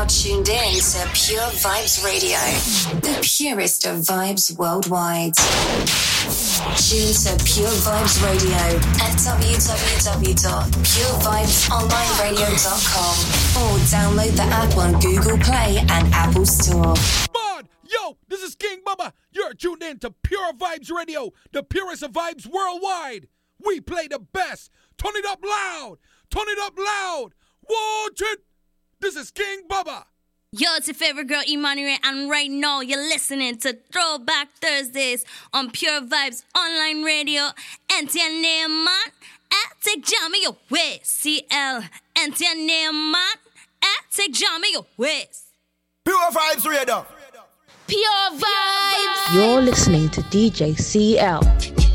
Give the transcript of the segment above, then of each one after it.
now tuned in to Pure Vybz Radio, the purest of vibes worldwide. Tune to Pure Vybz Radio at www.purevibesonlineradio.com or download the app on Google Play and Apple Store. Bud, yo, this is King Bubba. You're tuned in to Pure Vybz Radio, the purest of vibes worldwide. We play the best. Turn it up loud. Turn it up loud. Watch it. This is King Bubba. Yo, it's your favorite girl, Emmanuel, and right now you're listening to Throwback Thursdays on Pure Vybz Online Radio. Enter your name, man. Eh, take Jammy away. CL. Enter your name, man. Eh, take Jammy away. Pure Vybz Radio. Pure Vybz. You're listening to DJ CL.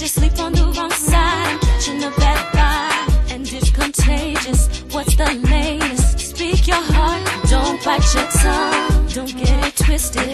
You sleep on the wrong side? Catching a bad vibe, and it's contagious. What's the latest? Speak your heart, don't bite your tongue. Don't get it twisted,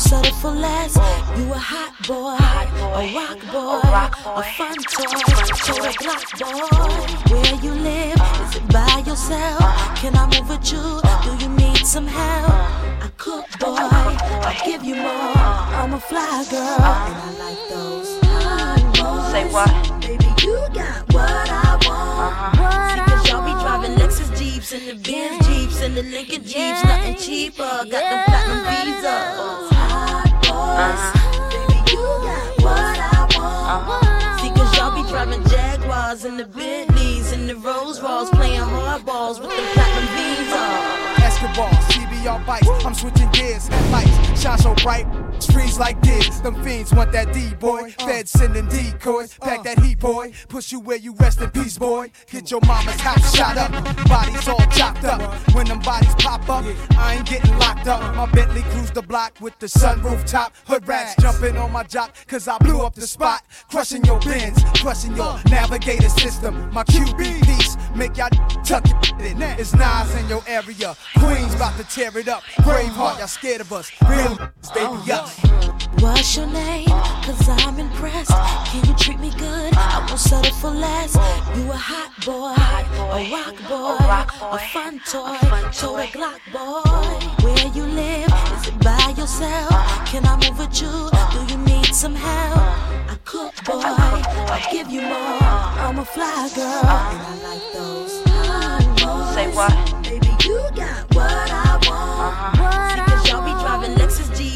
settle for less. You a hot boy, a rock boy, a fun toy, total block boy. Where you live? Is it by yourself? Can I move with you? Do you need some help? I cook, boy. I'll give you more. I'm a fly girl, and I like those. Say what? Baby, you got what I want. What See, cause y'all be driving Lexus Jeeps and the Benz Jeeps and the Lincoln Jeeps, nothing cheaper. Got them platinum visa. Boys, baby, you got what I want. See, cause y'all be driving Jaguars and the Bentleys and the Rolls Royce, playing hardballs with the platinum visa. CBR bikes. I'm switching gears, headlights shine so bright. Streets like this, them fiends want that D boy. Uh. Fed sending decoys, pack uh. that heat boy. Push you where you rest in peace, boy. Get your mama's house shot up, bodies all chopped up. When them bodies pop up. I ain't getting locked up. My Bentley cruise the block with the sunroof top. Hood rats jumping on my jock, cause I blew up the spot. Crushing your bins, crushing your uh. navigator system. My QB piece make y'all tuck it in. It's Nas in your area. Queens about to tear it up. Braveheart, y'all scared of us. Real baby oh. up. What's your name? Cause I'm impressed. Can you treat me good? I won't settle for less. You a hot boy, a rock boy, a fun toy, total Glock boy. Where you live? Is it by yourself? Can I move with you? Do you need some help? I cook, boy. I'll give you more. I'm a fly girl, and I like those hot boys. Say what? Baby, you got what I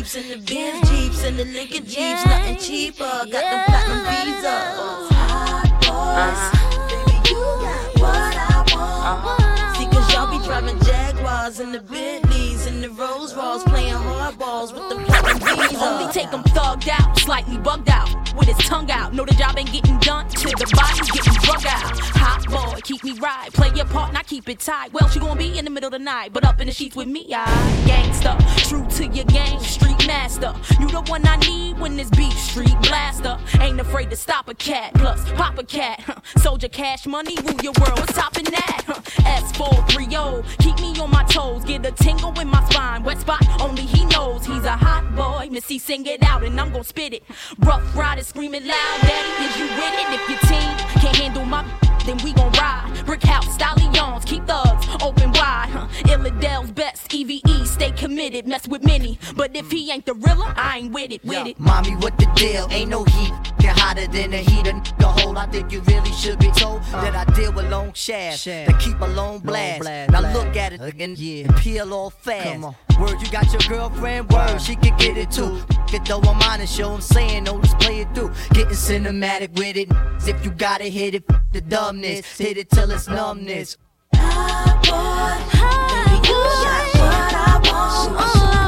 Jeeps and the Benz Jeeps and the Lincoln Jeeps, nothing cheaper. Got them platinum visas. Hot uh-huh. boys, baby, you got what I want. Uh-huh. See, cause y'all be driving Jaguars and the Bentleys and the Rolls Royce, playing hardballs with them platinum visas. Only take him thugged out, slightly bugged out, with his tongue out. Know the job ain't getting done till the body's getting drug out. Hot boy, keep me right. Play your part, not keep it tight. Well, she gonna be in the middle of the night, but up in the sheets with me, I gangster. True to your game, street master. You the one I need when this beef street blaster. Ain't afraid to stop a cat, plus pop a cat. Huh. Soldier cash money, rule your world. What's topping that? Huh. S430, keep me on my toes. Get a tingle in my spine. Wet spot, only he knows he's a hot boy. Missy, sing it out, and I'm gonna spit it. Rough riders screaming loud, daddy, is you it? If your team can't handle my then we gon' ride. Brick house, stallions, keep thugs open wide. Huh. Illadel's best, EVE, stay committed, mess with many. But if he ain't the realer, I ain't with it, with it. Mommy, what the deal? Ain't no heat. Get hotter than the heat. A nigga hole. I think you really should be told that I deal with long shafts that keep a long blast. Now look at it and, and peel off fast. Word, you got your girlfriend? Word, she can get it too. Get though I'm honest, show I'm saying, no, let's play it through. Getting cinematic with it. If you gotta hit it, the dumbness. Hit it till it's numbness. Hot boy, baby, you got what I want.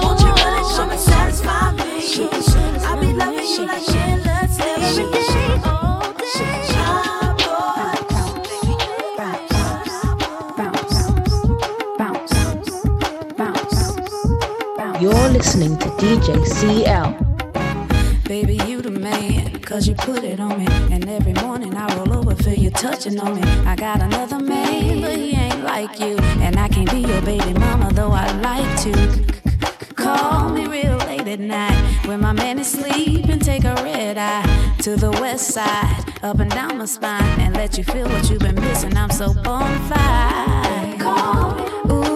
Won't you really come and satisfy me? I be loving you like endless every day, all day. Hot boy, baby, You're listening to DJ CL. Baby, you the man, cause you put it on me. And every morning I roll over, feel you touching on me. I got another man, but he ain't like you. And I can't be your baby mama, though I like to. Call me real late at night when my man is sleeping. Take a red eye to the west side, up and down my spine, and let you feel what you've been missing. I'm so bona fide. Call me, ooh,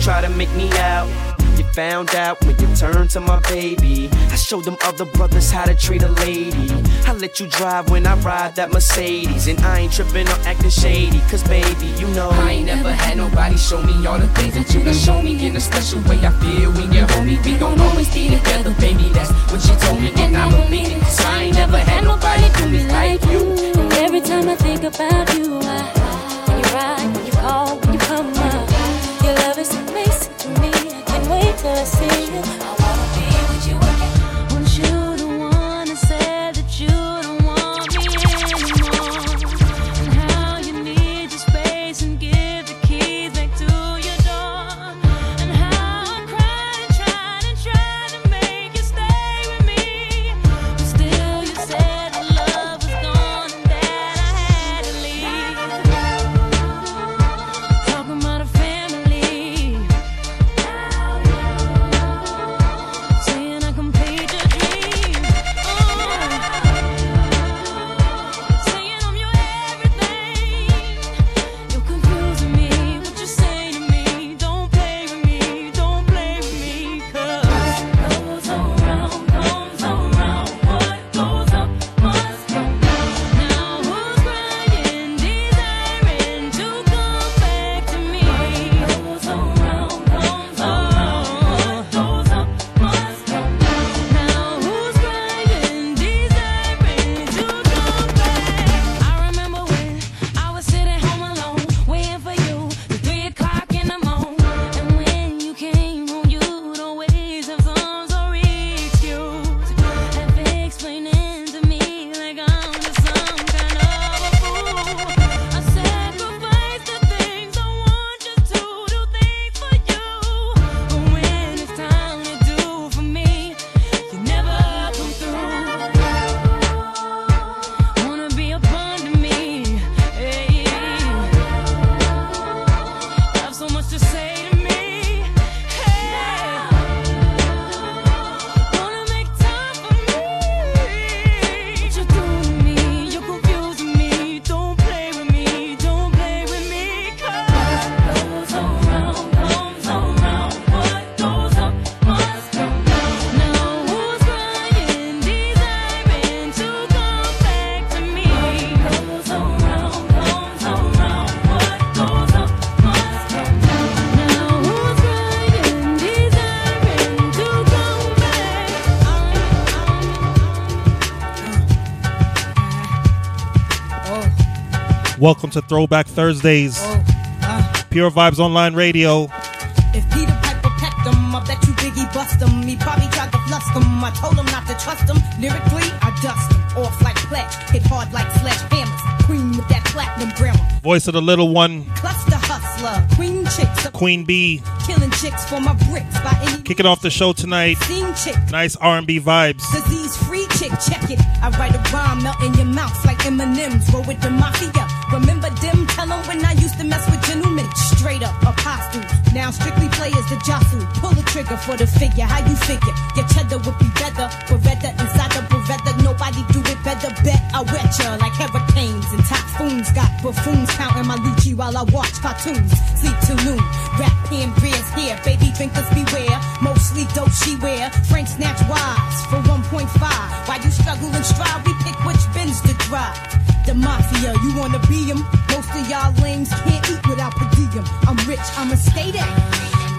try to make me out. You found out when you turned to my baby. I showed them other brothers how to treat a lady. I let you drive when I ride that Mercedes. And I ain't tripping or acting shady. Cause baby, you know. I ain't never had nobody show me all the things that you done show me in a special way. I feel when you hold me, we gon' always be together, baby. That's what you told me, and I believe it. Cause I ain't never had nobody do me like you. And every time I think about you, I, when you ride, when you call, when you come up, your love is amazing to me. I can't wait till I see you. Welcome to Throwback Thursdays. Oh, uh. Pure Vybz Online Radio. If Peter Piper pecked him, I bet you Biggie bust him. He probably tried to flust him. I told him not to trust him. Lyrically, I dust him. Off like pledge, hit hard like sledgehammers. Queen with that platinum grammar. Voice of the little one, Cluster hustler, queen chicks, Queen Bee. killing chicks for my bricks by any Kicking off the show tonight. Nice R&B vibes. Disease free chick, check it. I write a rhyme, melt in your mouth like M&M's. Roll with the mafia. Remember them? Tell 'em when I used to mess with gentlemen. Straight up apostles. Now strictly players the jostle. Pull the trigger for the figure. How you figure? Your cheddar would be better. Beretta inside the Beretta. Nobody do better. Bet I wet ya like hurricanes and typhoons. Got buffoons counting my Lucci while I watch cartoons. Sleep till noon. Rap pen beers here. Baby drinkers beware. Mostly dope she wear. Frank snatch wise for 1.5. While you struggle and strive, we pick which bins to drive. The mafia, you wanna be 'em? Most of y'all lames can't eat without per diem. I'm rich, I'ma stay there.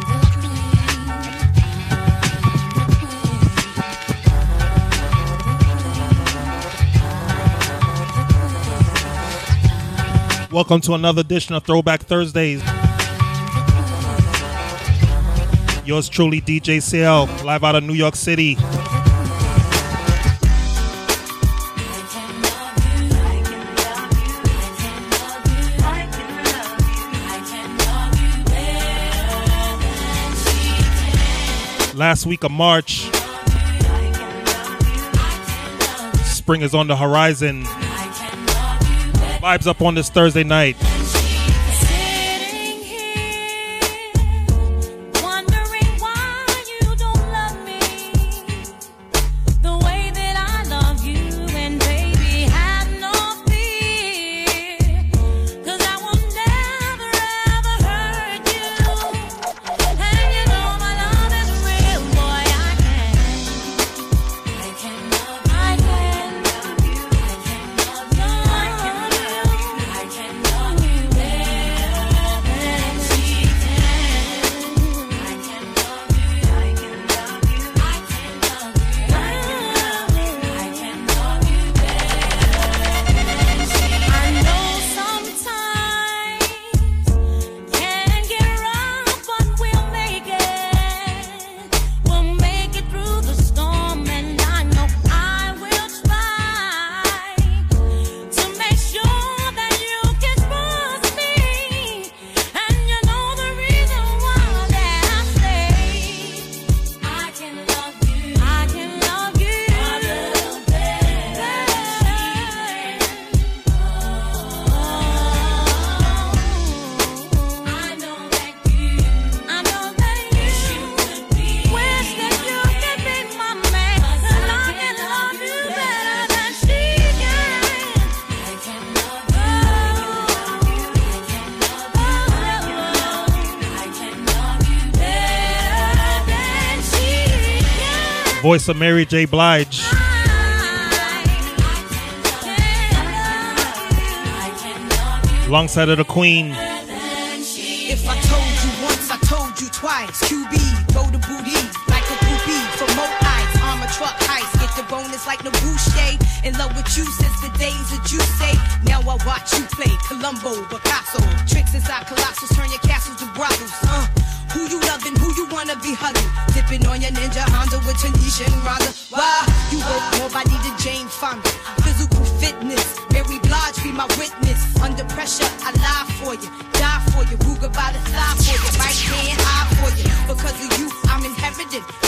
Welcome to another edition of Throwback Thursdays. Yours truly, DJ CL, live out of New York City. Last week of March, spring is on the horizon. Vibes up on this Thursday night. Voice of Mary J. Blige. Alongside of the Queen. If I told you once, I told you twice. QB, go to booty like a for more eyes. Armor truck heist, get the bonus like. In love with you since the days that you say. Now I watch you play Columbo, Picasso. Tricks inside Colossus, turn your castles to brothels. Uh, who you loving, who you wanna be hugging. Dipping on your ninja Honda with Tanisha and Rhonda. Why? You work more body than Jane Fonda. Physical fitness, Mary Blige be my witness. Under pressure, I lie for you, die for you. Ruger by the thigh for you, right hand high for you. Because of you, I'm inheriting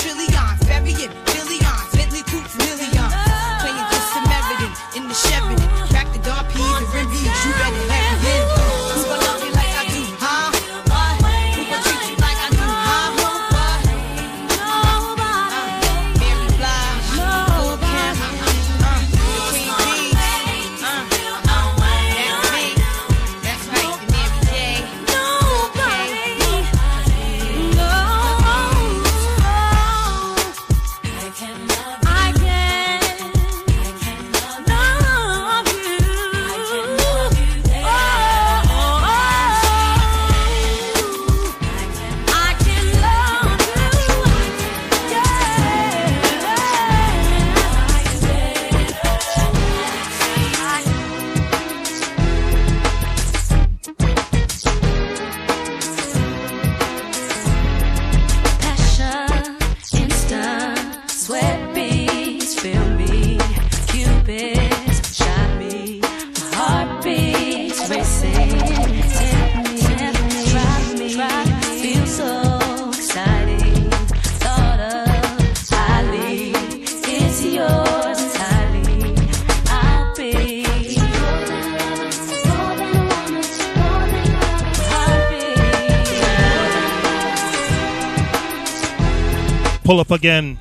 pull up again.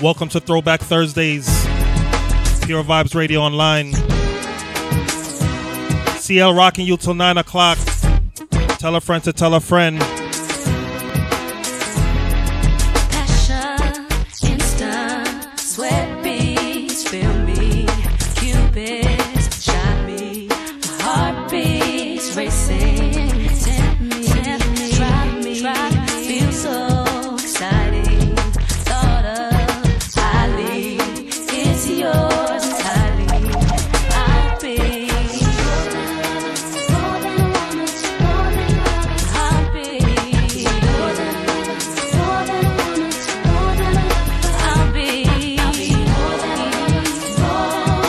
Welcome to Throwback Thursdays. Pure Vybz Radio Online. CL rocking you till 9 o'clock. Tell a friend to tell a friend.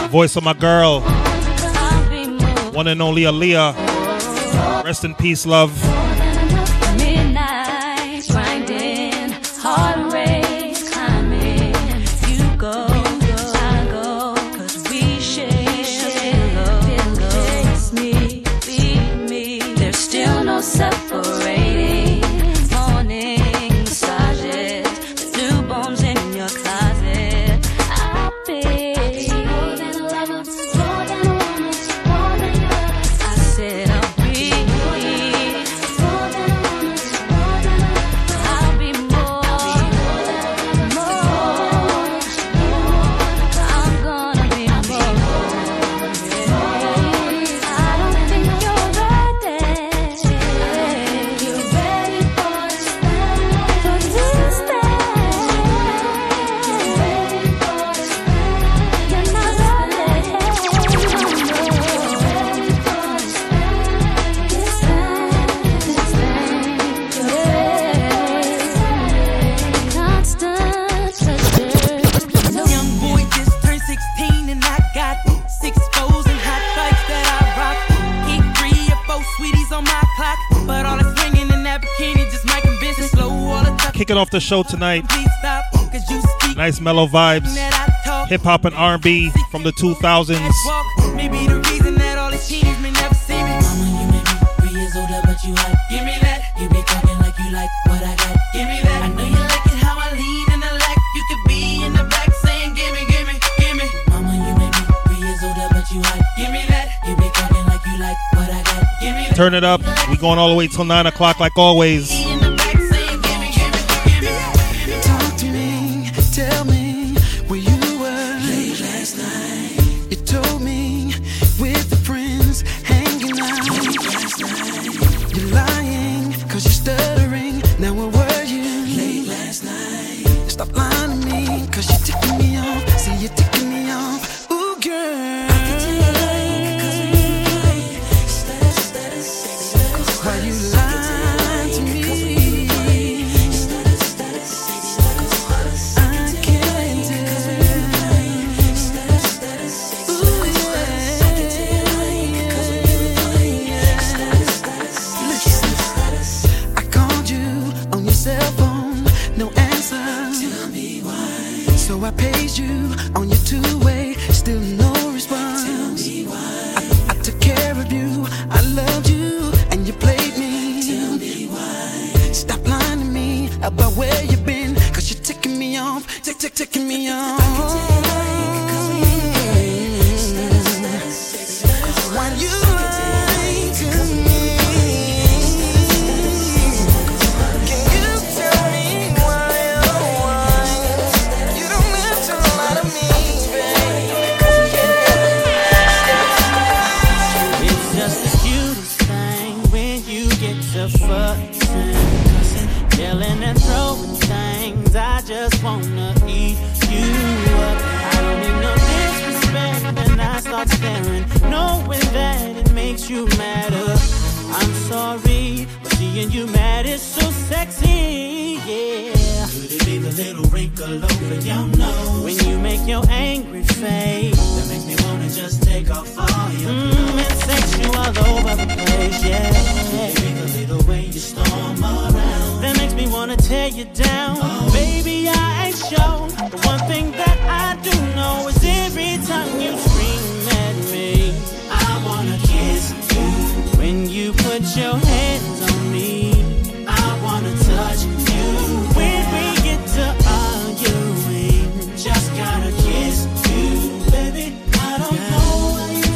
Voice of my girl, one and only Aaliyah. Rest in peace, love. The show tonight. Nice mellow vibes, hip hop and R&B from the 2000s. Maybe the We going all the way till nine o'clock, like Mama,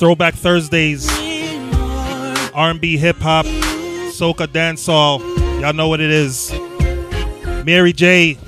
Throwback Thursdays, R&B, hip hop, soca, dancehall. Y'all know what it is. Mary J.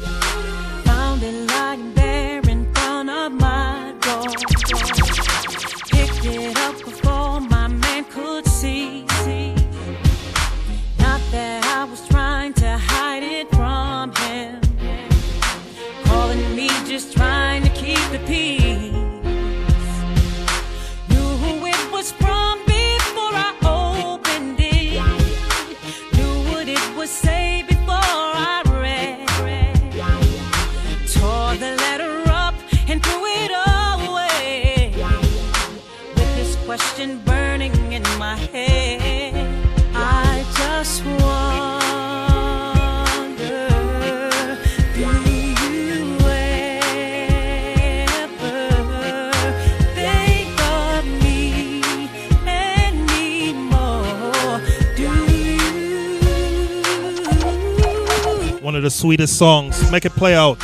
with the songs. Make it play out.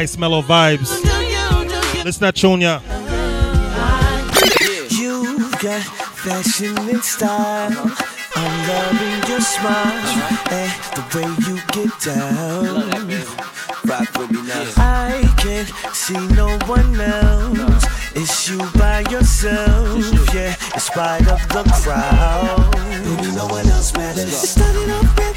nice mellow vibes. Listen to Chunya. You got fashion and style. I'm loving your smile and the way you get down. Rock with me now. I can't see no one else. It's you by yourself, yeah, in spite of the crowd. Maybe no one else matters. It started off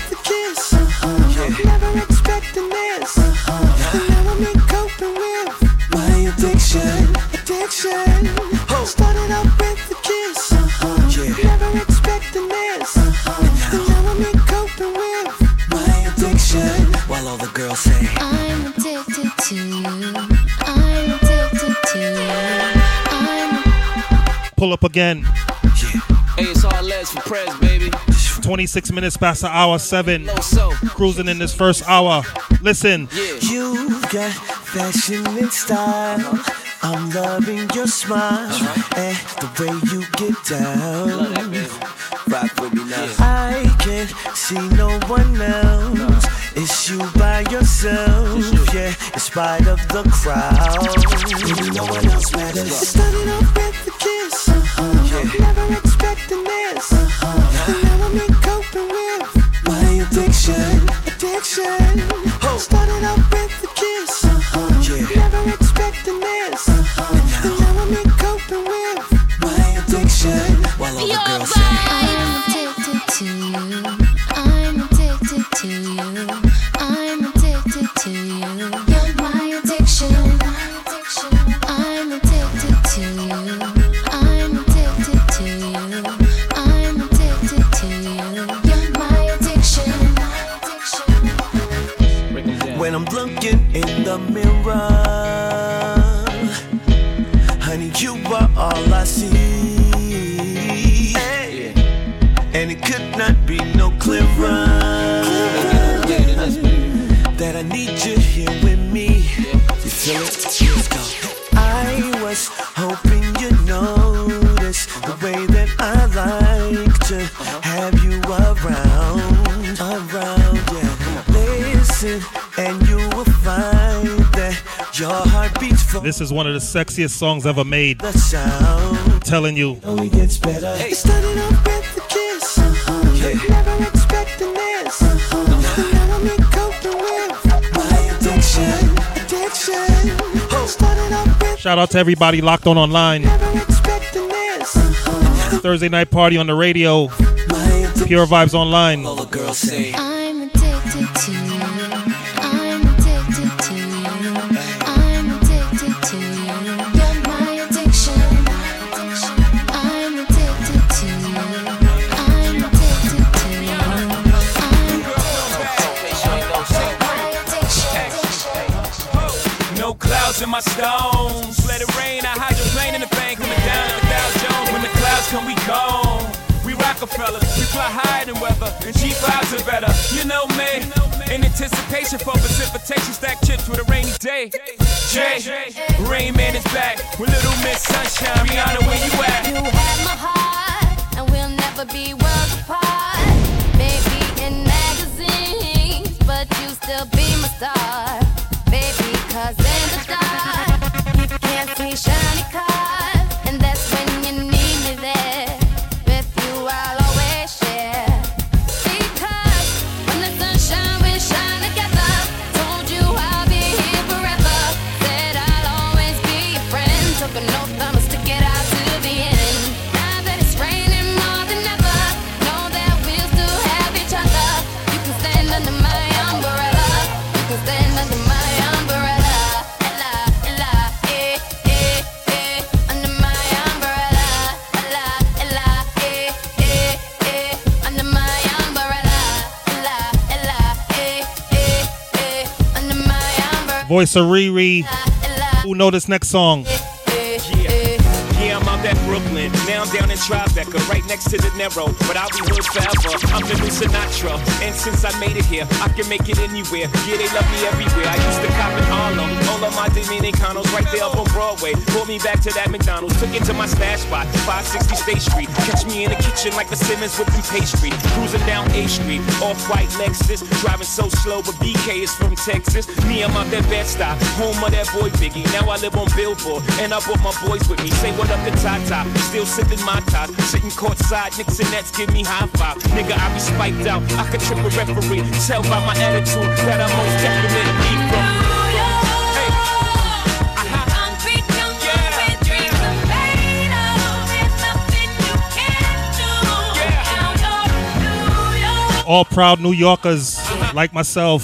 up again. Hey, it's for press, baby. 26 minutes past the hour seven. Cruising in this first hour. Listen. You got fashion and style. I'm loving your smile right. and the way you get down. Rock with me now. I can't see no one else. No. It's you by yourself, you. yeah, in spite of the crowd. Maybe no one else matters. It started off with sexiest songs ever made. I'm telling you. It gets better. Hey. Started off with the kiss. Uh-huh. Yeah. Never expecting this. Uh-huh. Now I'm coping my addiction. Addiction. Oh. Shout out to everybody locked on online. Uh-huh. Thursday night party on the radio. Pure Vybz Online. Higher. And G5s are better. You know me. In anticipation for precipitation. Stack chips with a rainy day. Jay. Rain Man is back. With Little Miss Sunshine. Rihanna, where you at? You had my heart, and we'll never be umbrella. Voice of Riri. Who know this next song? Yeah, I'm out Brooklyn. Now I'm down in Tribeca, right next to De Niro. But I'll be hood forever. I'm the new Sinatra. And since I made it here, I can make it anywhere. Yeah, they love me everywhere. I used to cop in Harlem. All of my Dominicanos right there up on Broadway. Pulled me back to that McDonald's. Took it to my stash spot, 560 State Street. Catch me in the kitchen like the Simmons whipping pastry. Cruising down A Street, off-white Lexus. Driving so slow, but BK is from Texas. Me, I'm out that Bed-Stuy, home of that boy Biggie. Now I live on Billboard, and I brought my boys with me. Say what up to Tata, still sipping my top. Sitting courtside, Knicks and Nets give me high five. Nigga, I be spiked out. I could trip a referee. Tell by my attitude that I most definitely from. All proud New Yorkers like myself.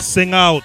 Sing out.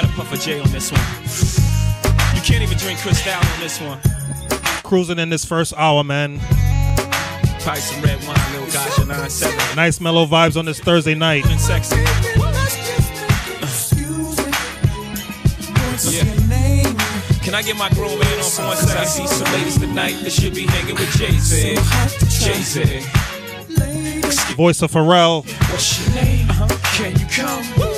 Gotta puff a J on this one. You can't even drink Cristal on this one. Cruising in this first hour, man. Probably some red wine, little gotcha, 9-7. Nice mellow vibes on this Thursday night. And sexy. Yeah. Can I get my grown man on for one second? I see some ladies tonight that should be hanging with Jay-Z. Jay-Z. Voice of Pharrell What's your name? Uh-huh. Can you come?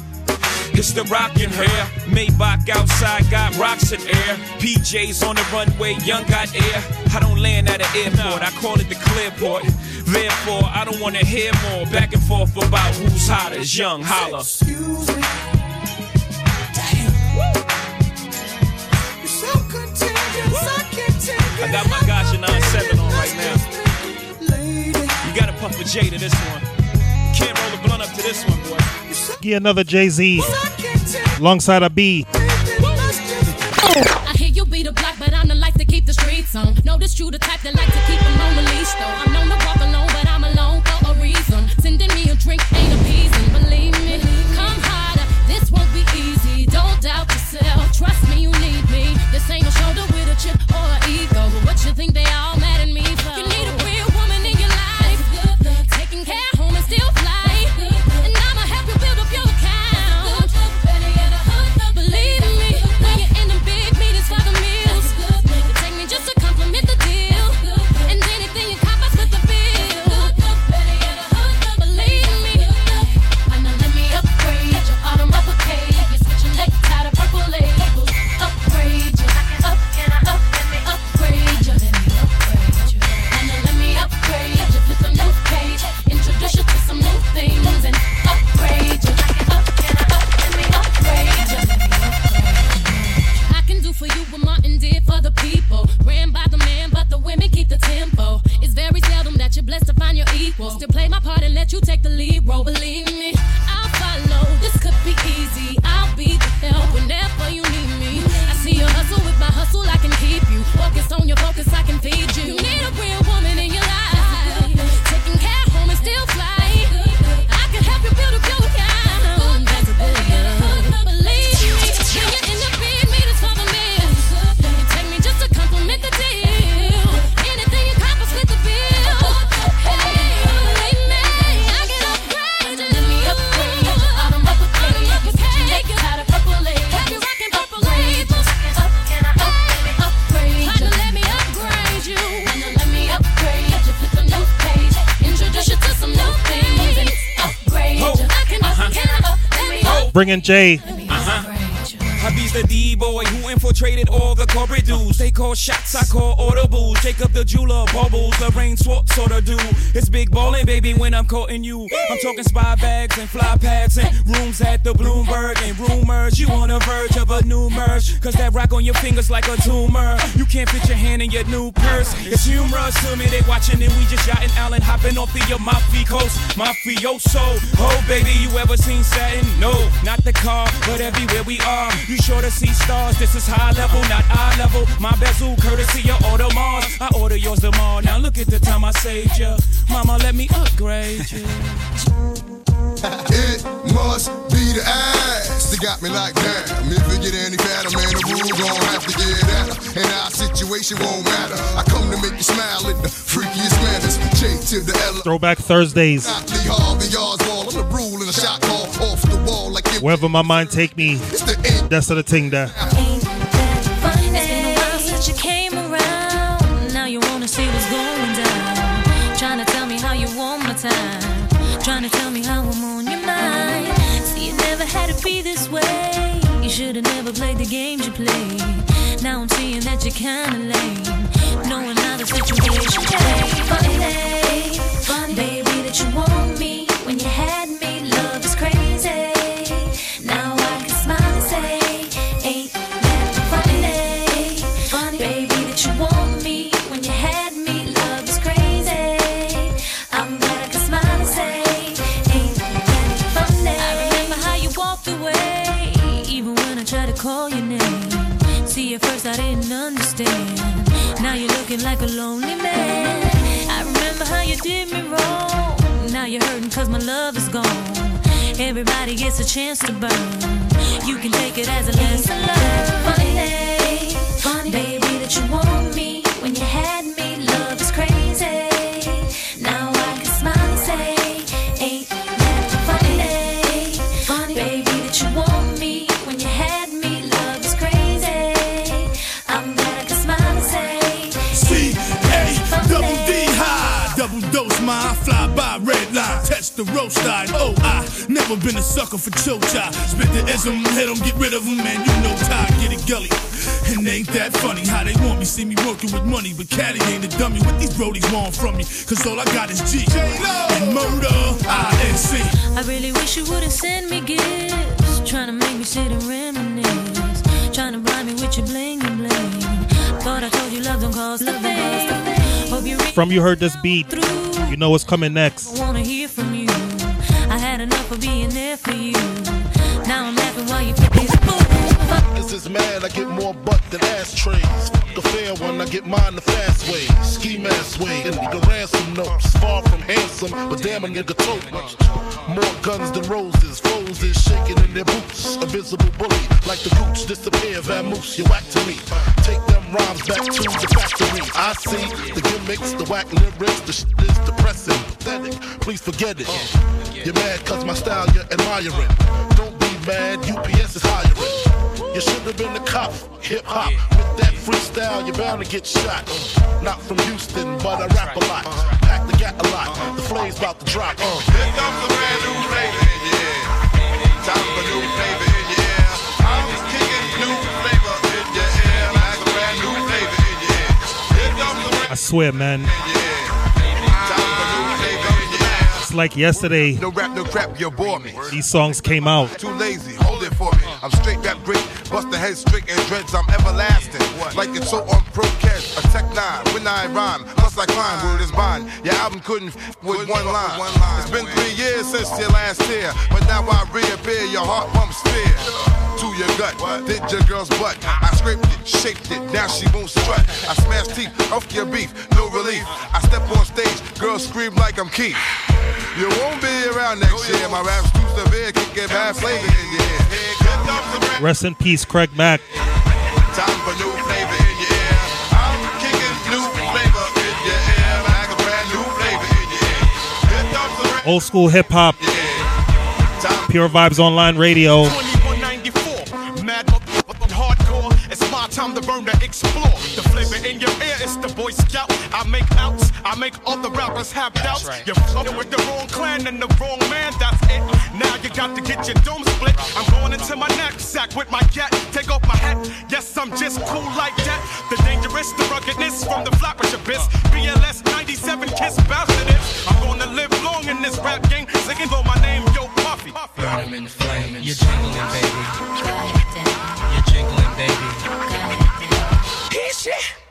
It's the rockin' hair. Maybach outside got rocks in air. PJs on the runway, young got air. I don't land at an airport, I call it the clearport. Therefore, I don't wanna hear more back and forth about who's hottest. Young holla. Excuse me. So contagious, I can't take it. I got my Gotcha 97 on right now. You gotta puff a J to this one. Can't roll a blunt up to this one, boy. Get another Jay Z alongside a B. I hear you block, but I'm the life to keep the streets on. Notice you the type that like to keep them on the leash, though. I'm known to walk alone, but I'm alone for a reason. Sending me a drink ain't appeasing, believe me. Come harder, this won't be easy. Don't doubt yourself, trust me, you need me. This ain't a shoulder with a chip or an ego. But what you think they all Bringing Jay. Infiltrated all the corporate dudes. They call shots, I call audibles. Jacob the jeweler, bubbles, the rain sort sorta do. It's big ballin', baby, when I'm courting you. I'm talking spy bags and fly pads and rooms at the Bloomberg and rumors. You on the verge of a new merge. Cause that rock on your fingers like a tumor. You can't fit your hand in your new purse. It's humorous to me, they watching and we just yachting Allen hopping off the Amalfi coast. Mafioso. Oh, baby, you ever seen satin? No, not the car, but everywhere we are. You sure to see stars. This is high level, not eye level. My bezel, courtesy of Audemars. I order yours tomorrow. Now look at the time I saved ya. Mama, let me upgrade you. it must be the ass that got me like damn. If it get any fatter, man, the rule gon' have to get at her. And our situation won't matter. I come to make you smile in the freakiest manners. J to the L. Throwback Thursdays. Lee Harvey Oswald. I'm the rule and a shot call off the wall like it Wherever my mind take me, that's the thing there. Played the games you played. Now I'm seeing that you're kinda lame. Knowing how the situation changed. Everybody gets a chance to burn. You can take it as a lesson learned. Funny, funny, baby, that you want me when you had me. Love is crazy. Now I can smile and say, ain't that funny? Funny, baby, that you want me when you had me. Love is crazy. I'm glad I can smile and say, C A double D high, double dose my the roast I Oh, I never been a sucker for chocha. Spit the ism, hit 'em, get rid of 'em, man. You know Ty, get it gully. And ain't that funny how they want me, see me working with money. But Caddy ain't a dummy. What these brodies want from me? Cause all I got is G. And murder, INC. I really wish you wouldn't send me gifts. Trying to make me sit and reminisce. Trying to blind me with your bling and bling. Thought I told you love don't cost a thing. Hope you From you heard this beat, you know what's coming next. Enough of being there for you. Now I'm laughing while you pick book. Is mad, I get more butt than ashtrays. Fuck a fair one, I get mine the fast way. Ski mask way, and the ransom notes. Far from handsome, but damn a nigga tote. More guns than roses, foes is shaking in their boots. A visible bully, like the gooch disappear, vamoose, you whack to me. Take them rhymes back to the factory. I see the gimmicks, the whack lyrics, the shit is depressing, pathetic. Please forget it. You're mad cause my style you're admiring. Don't be mad, UPS is hiring. You should have been a cop, hip hop. With that freestyle, you're bound to get shot. Not from Houston, but I rap a lot. Pack the gat a lot. The flame's about to drop. Uh. Here comes a brand new flavor in your ear. Time for new flavor in your ear. I'm kicking new flavor in your ear. Like a brand new flavor in your ear. Here comes a brand I swear, man. It's like yesterday. No rap, no crap, you bore me. These songs came out. Too lazy, hold it for me. I'm straight rap great, bust the head straight and dreads, I'm everlasting. Like it's so on pro cash, a tech nine. When I rhyme, plus I climb, word is bond. Your album couldn't f- with one line. It's been three years since your last tear, but now I reappear, your heart pumps fear. To your gut, did your girl's butt. I scraped it, shaped it, now she won't strut. I smash teeth, off your beef, no relief. I step on stage, girls scream like I'm Keith. You won't be around next year. My rap's too severe, can get bad flavor in your ear. Here comes the Rest in peace, Craig Mack. Time for new flavor in your ear. I'm kicking new flavor in your ear. Like a brand new flavor in your ear. Here comes the Old school hip hop. Pure Vibes Online Radio. 2194, mad motherfucking hardcore. It's my time to burn to explore. The flavor in your ear is the Boy Scout. I make outs, I make other rappers have doubts. You're fucking with the wrong clan and the wrong man, that's it. Now you got to get your dome split. I'm going into my knapsack with my cat. Take off my hat. Yes, I'm just cool like that. The dangerous, the ruggedness from the flappers abyss. BLS 97 kiss bastard it. I'm gonna live long in this rap game. Singing though my name, Yo Puffy. Burn 'em in the flame. You're jingling, baby. You're jingling, baby. Here shit.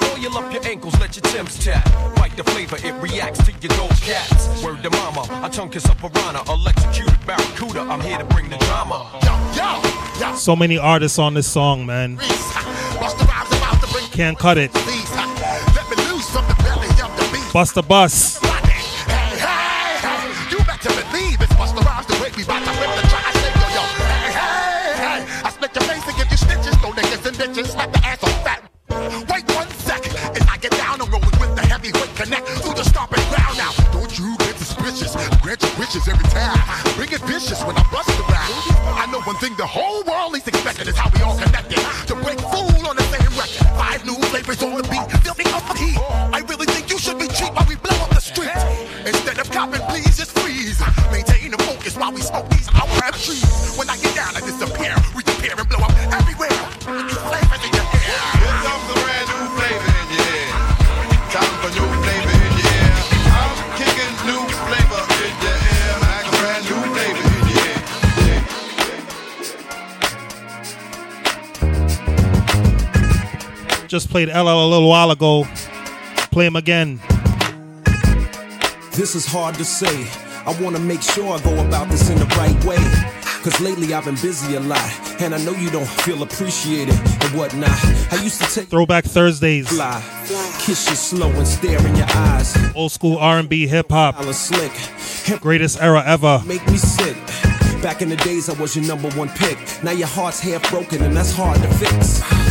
Oil up your ankles, let your Tim's tap. Bite the flavor, it reacts to your gold cats. Word to mama, I tongue kiss a piranha, electrocuted barracuda. I'm here to bring the drama. So many artists on this song, man. Can't cut it. Let me loose from the Every time. Bring it vicious when I bust around. I know one thing the whole world is expecting is how we all connected. Played LL a little while ago. Play him again. This is hard to say. I wanna make sure I go about this in the right way. Cause lately I've been busy a lot, and I know you don't feel appreciated and whatnot. I used to take Throwback Thursdays. fly, kiss you slow and stare in your eyes. Old school R&B hip hop. Slick. Greatest era ever. Make me sick. Back in the days, I was your number one pick. Now your heart's half broken, and that's hard to fix.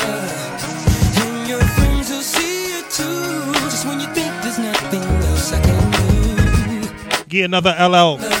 Get another LL.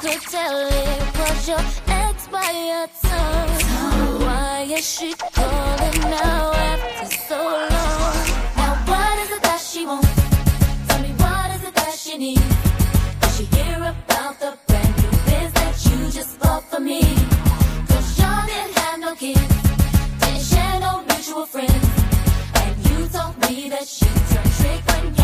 Could tell it was your ex by your tongue. Is she calling now after so long? Now what is it that she wants? Tell me what is it that she needs? Did she hear about the brand new biz that you just bought for me? Cause y'all didn't have no kids. Didn't share no mutual friends. And you told me that she turned trick when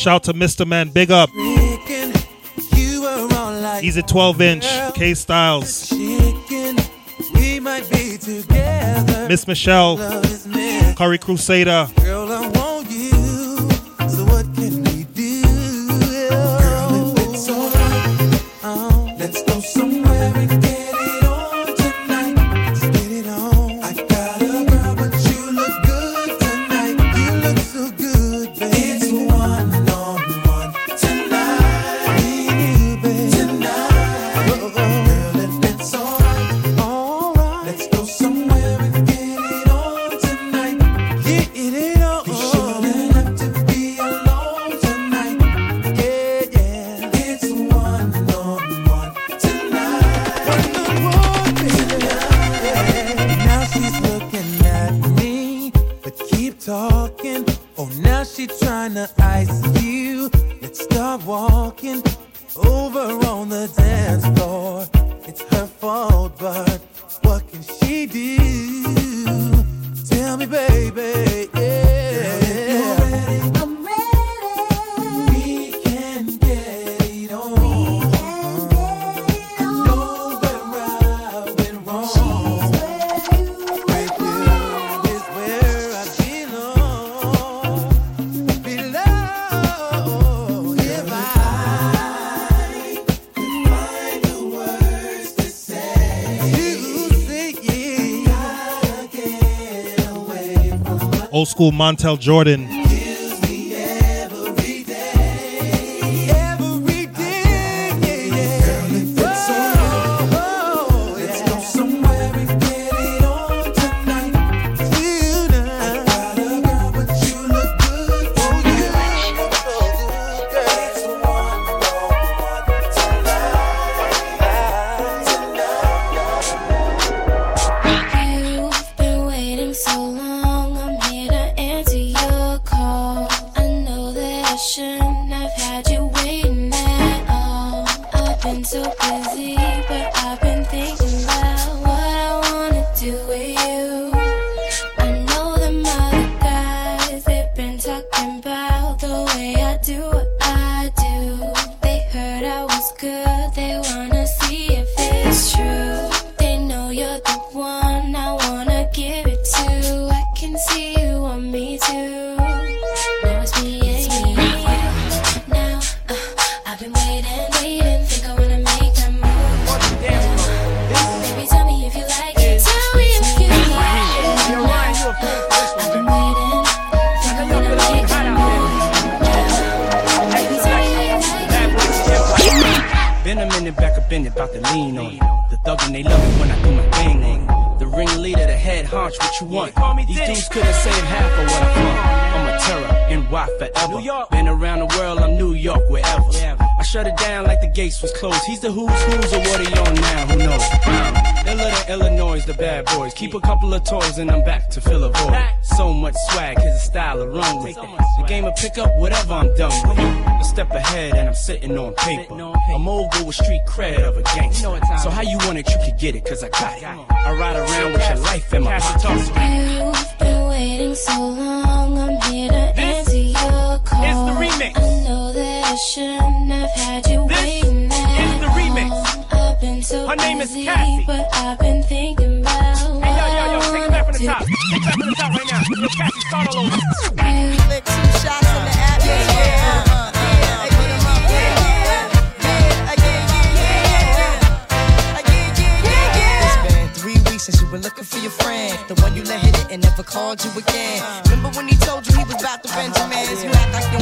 Shout to Mr. Man, big up. He's a 12 inch. K Styles. Miss Michelle. Curry Crusader. Montel Jordan. About to lean on it. The thug and they love it when I do my thing on it. The ringleader, the head honch, what you want? These dudes couldn't saved half of what I want. I'm a terror, NY forever. Been around the world, I'm New York, wherever. I shut it down like the gates was closed. He's the who's who's or what he on now, who knows? Illa the Illinois, the bad boys. Keep a couple of toys and I'm back to fill a void. So much swag, his style to run with. The game will pick up whatever I'm done with. A step ahead and I'm sitting on paper. I'm over with street cred of a gangster. So how you want it, you can get it, cause I got it. I ride around with your life in my pocket. You've been waiting so long, I'm here to answer your call. is the remix. I know that I shouldn't have had you waiting that is the remix. long. I've been so Her name is busy, Cassie. but I've been thinking about Hey, yo, yo, yo, take I it back from the wanna top. do. Take it back from the top right now. Yo, Cassie, start all over. Lick two shots in the atmosphere. Uh, yeah, put 'em up, yeah, yeah, yeah, yeah, yeah, yeah, yeah. It's been three weeks since you were looking for your friend, the one you let hit it and never called you again. Remember when he told you he was about to Benjamins? You act like you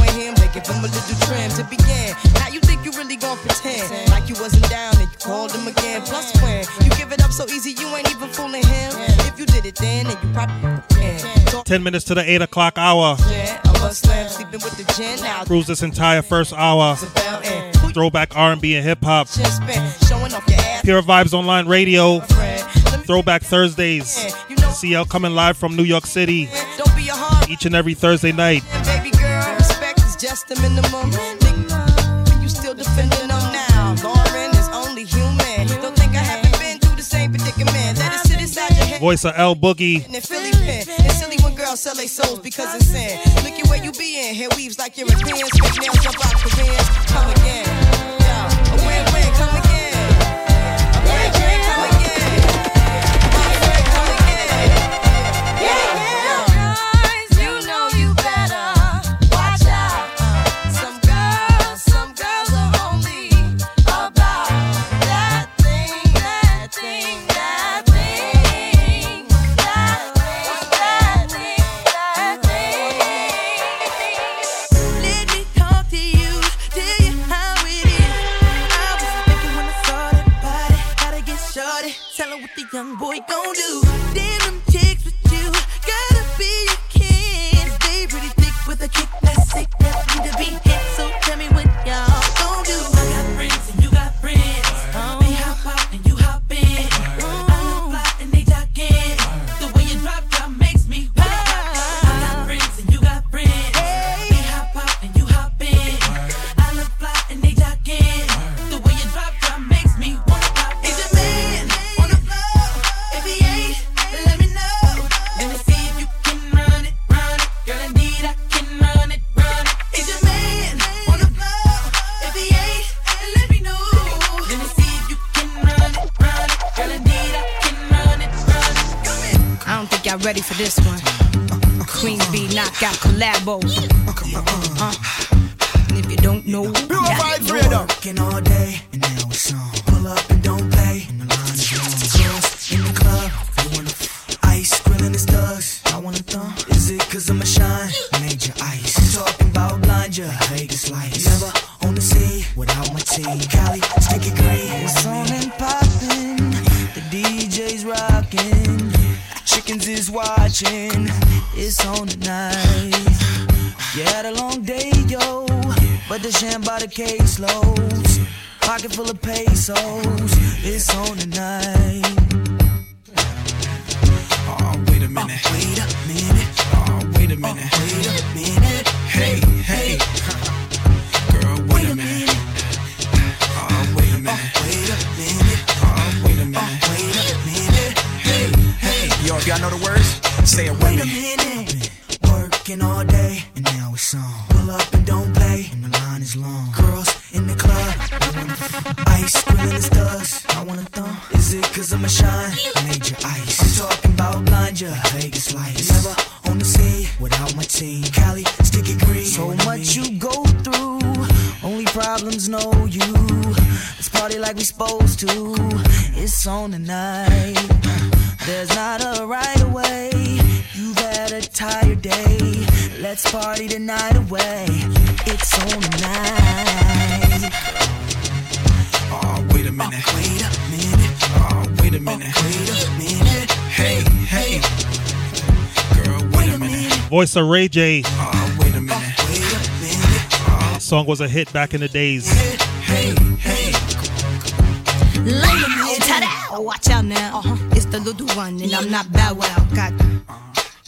ain't him, they give him a little trim to begin. Now you think you really gon' pretend like you wasn't down and you called him again. Plus when you give it up so easy, you ain't even fooling him. If you did it then, then you probably can. 10 minutes to the 8 o'clock hour. shit, I'm slam sleeping with the gin now. Cruise this entire first hour. Throwback R&B and hip hop. Just been showing off your ass. Pure Vibes Online Radio. Throwback Thursdays. CL coming live from New York City. Don't be a hard Each and every Thursday night. Just the minimum. Nigga, you still defending them now. Lauren is only human. Don't think I haven't been through the same predicament. Let it sit inside your head. Voice of L Boogie. And Philly. It's silly when girls sell their souls because it's sin. Look at where you be in. Hair weaves like Europeans. Fake nails out Koreans. Come again. Boy gon' do. Ready for this one. Queen Bee knockout collabo. Uh, and if you don't know, Vibes know. Radio. Working all day, and now it's on. Pull up and don't play, and the line is long. Girls in the club, they wanna f- ice, grilling the thugs. I wanna thumb. Is it cause I'm a shine? Major ice. I'm talking about blind ya, Vegas lights. Never on the scene without my team. Cali, sticky green. It's on and poppin'. The DJ's rockin'. Chickens is watching. It's on tonight. You had a long day, yo. But the sham by the case loads. Pocket full of pesos. It's on tonight. Oh, wait a minute. Oh, wait a minute. Oh, wait a minute. Oh, wait a minute. Hey, hey. Y'all know the words, say it Wait a minute. Working all day, and now it's on. Pull up and don't play, and the line is long. Girls in the club, they wanna f- ice, grilling the studs. I wanna thumb. Is it cause I'm a shine? Major ice. I'm talking about blind ya, Vegas lights. Never on the scene without my team. Cali, sticky green. So much you go through, only problems know you. Let's party like we supposed to. It's on tonight. There's not a right away. You've had a tired day. Let's party the night away. It's on tonight. Oh, ah, wait a minute. Oh, Wait a minute. Oh, wait a minute. Wait a minute. Hey, hey. Girl, wait a minute. Voice of Ray J. Oh, wait a minute. Oh, Wait a minute. Song was a hit back in the days. Hey, hey. Lay a Ta-da! Watch out now. Uh-huh. It's the little one, and I'm not Bow Wow. Got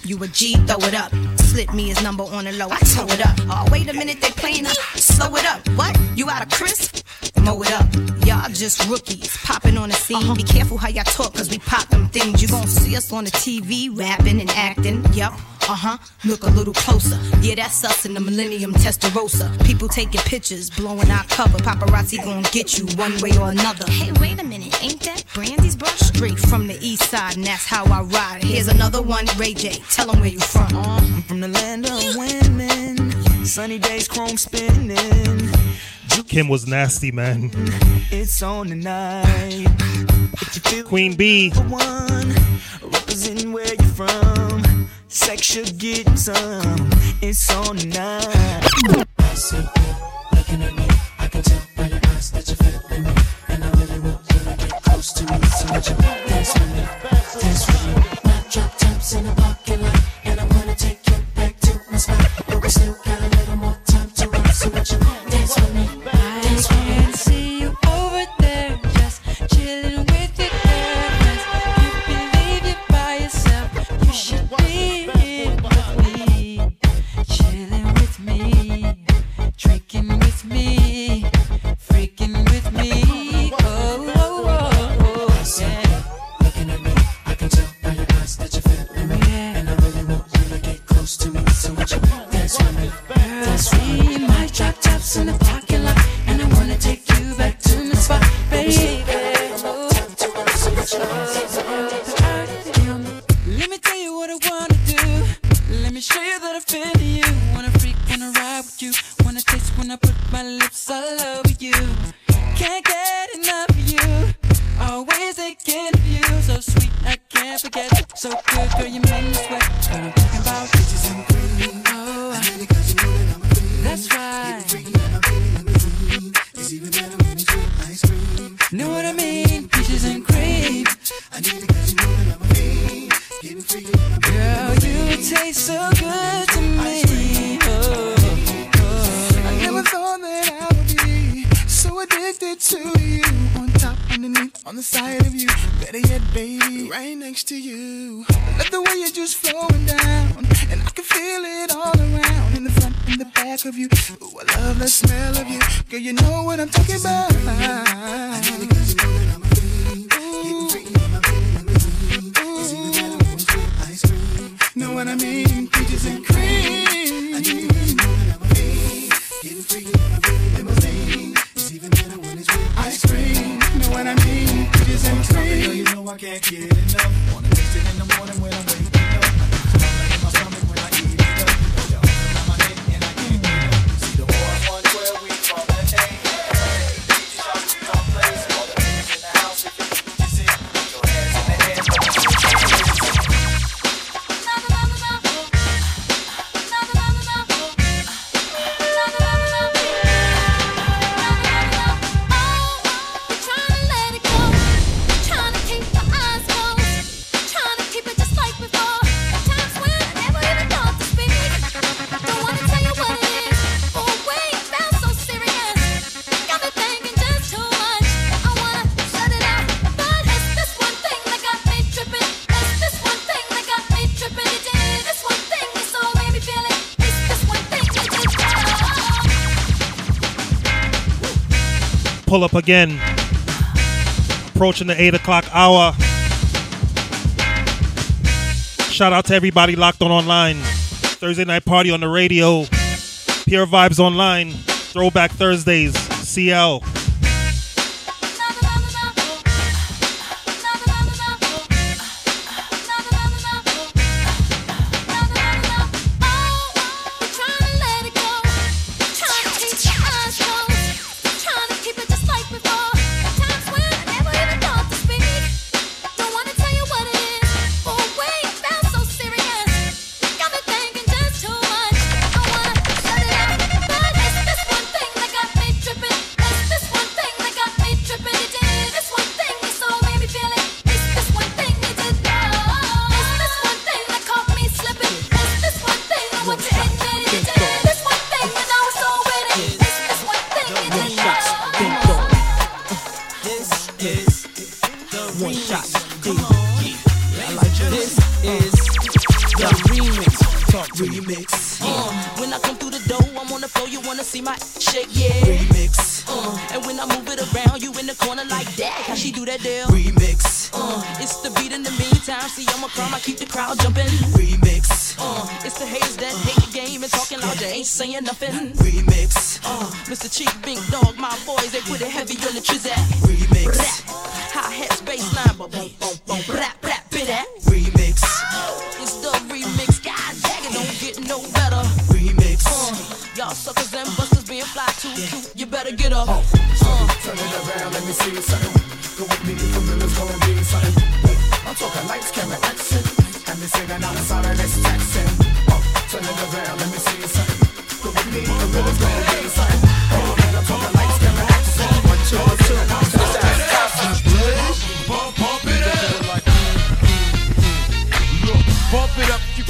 you a G, throw it up. Slip me his number on the low, I tow it up. Oh, wait a minute, they playing up. Slow it up. What? You out of crisp? Mow it up. Y'all just rookies, popping on the scene. Be careful how y'all talk, cause we pop them things. You gon' see us on the TV, rapping and acting. Yup. Uh huh. Look a little closer. Yeah, that's us in the Millennium Testarossa. People taking pictures, blowing our cover. Paparazzi gon' get you one way or another. Hey, wait a minute, ain't that Brandy's brush? Straight from the east side, and that's how I ride. Here's another one, Ray J. tell Tell 'em where you from. I'm from the land of women. Sunny days, chrome spinning. Kim was nasty, man. It's on tonight. If Queen B. one, representing where you're from. Sex should get some. It's on tonight. Looking at me, I can tell by your eyes that you're feeling me. And I really want you to get close to me. So would you dance with me? Dance with me. My drop tops in the parking to you. Let the way you're just flowing down, and I can feel it all around. In the front, in the back of you. Ooh, I love the smell of you. Girl, you know what I'm talking about. Pull up again. Approaching the 8 o'clock hour. Shout out to everybody locked on online. Thursday night party on the radio. Pure Vibes Online. Throwback Thursdays. CL.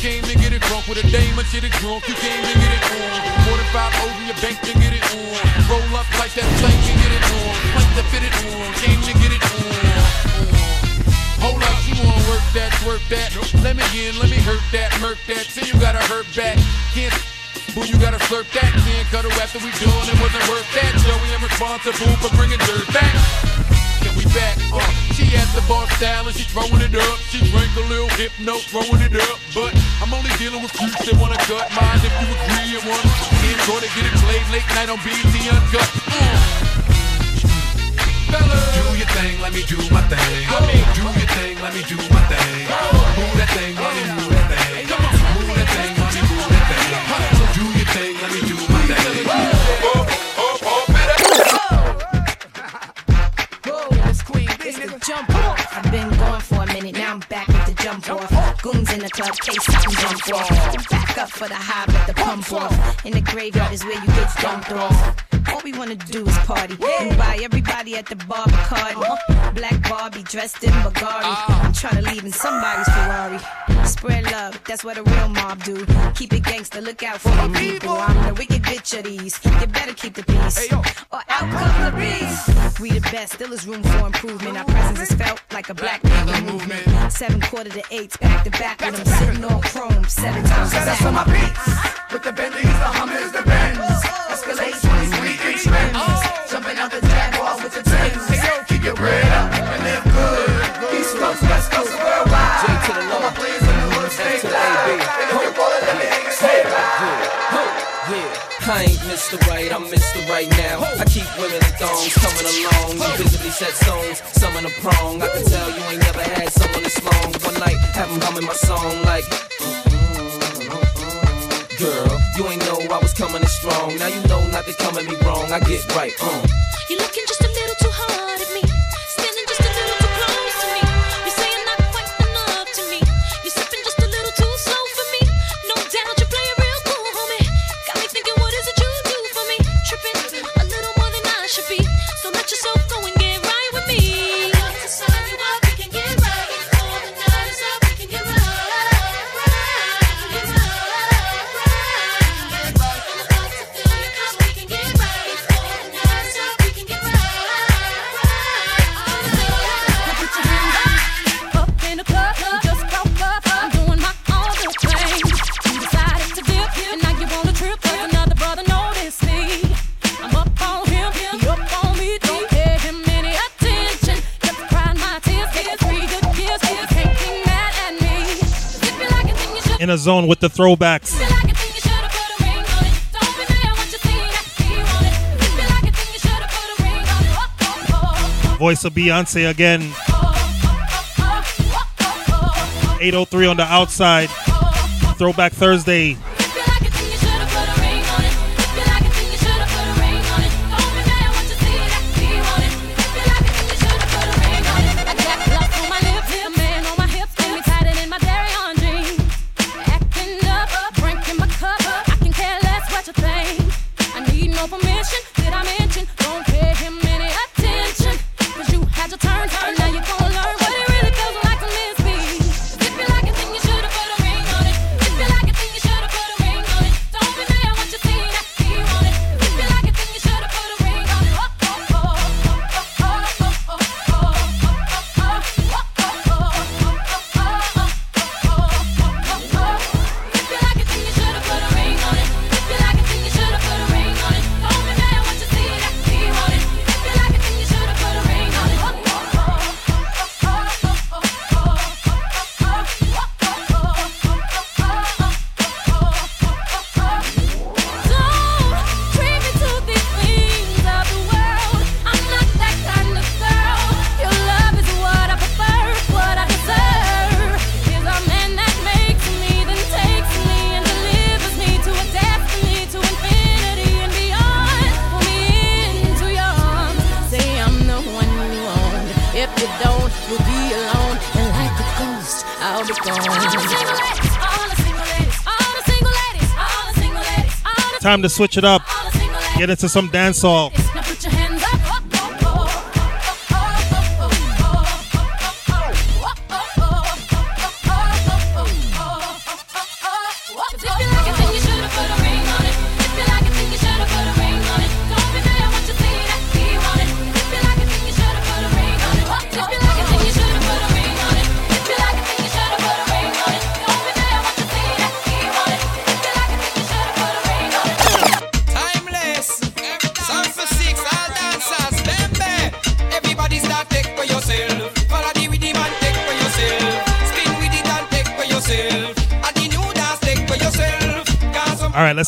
Came to get it drunk with a dame shit it drunk. You came to get it on. More than five O's in your bank to get it on. Roll up like that plank and get it on. Plank to fit it on. Came to get it on. Hold up, you wanna work that, work that. Let me in, let me hurt that, murk that. See you gotta hurt back. Can't Boo, you gotta slurp that. Can't cuddle after we done. It wasn't worth that. Joey, I'm responsible for bringing dirt back. Back? Uh, she has the bar style and she throwing it up. She drank a little hypno, throwing it up. But I'm only dealing with freaks that wanna cut mine if you agree and want. Can't go to get it played late night on BET Uncut. Uh. Do your thing, let me do my thing. Do your thing, let me do my thing. Move that thing, money, move jump off. Goons in the club, case time jump off. Back up for the high, but the pump off. In the graveyard is where you get dumped off. All we wanna do is party and buy everybody at the bar Bacardi. Uh-huh. Black Barbie dressed in Bulgari. Uh-huh. I'm trying to leave in somebody's Ferrari. Spread love, that's what a real mob do. Keep it gangster, look out for the people. I'm the wicked bitch of these. You better keep the peace, or out comes the beast. We the best, still is room for improvement. Our presence is felt like a black people movement. Seven quarter to eights, back to back with them sitting on chrome seven times. Set us on my beats. With the Bentleys, the Hummers, the Benz. Escalade 23 inch rims. Jumping out the Jaguar with the Timbs. Keep your bread up and live good. East Coast, West Coast, worldwide. J to the. All my players in the hood, stay to the live. AB. If you roll it, let me say it. Yeah, I ain't Mr. Right, I'm Mr. Right now. I keep women in thongs coming along. You visibly set stones, some in a prong. I can tell you ain't never had someone this long. One night, have 'em humming my song like. Girl, you ain't know I was coming in strong. Now you know not to come me wrong. I get right, uh. Ring a zone with the throwbacks. Voice of Beyonce again. 803 on the outside. Throwback Thursday. Time to switch it up. Get into some dancehall.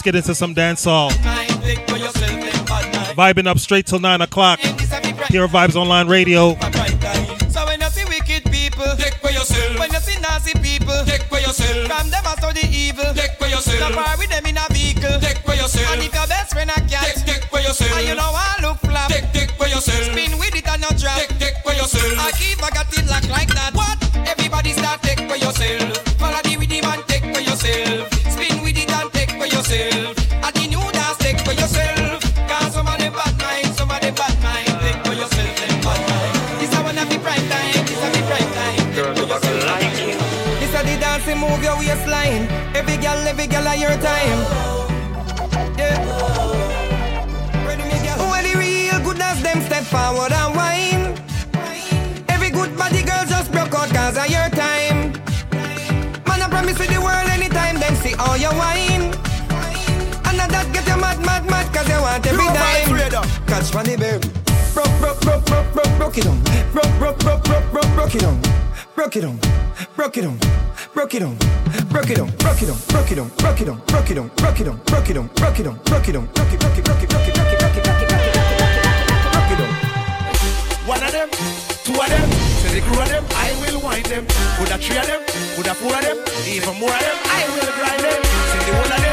Let's get into some dancehall. Vibing up straight till 9 o'clock. Pure Vybz Online Radio. Catch money, babe. Broke, broke, broke, broke, broke, broke it on. Broke, broke, broke, broke, broke, broke it on. Broke it on. Broke it on. Broke it on. Broke it on. Broke it on. Broke it on. Broke it on. Broke it on. Broke it on. Broke it on. Broke it on. Broke it on. Broke it, broke it, broke it, broke it, broke it, broke it, broke it, broke it, on. One of them, two of them, say the crew of them, I will wind them. Could a three of them, could a four of them, even more of them, I will grind them. Say the one of them,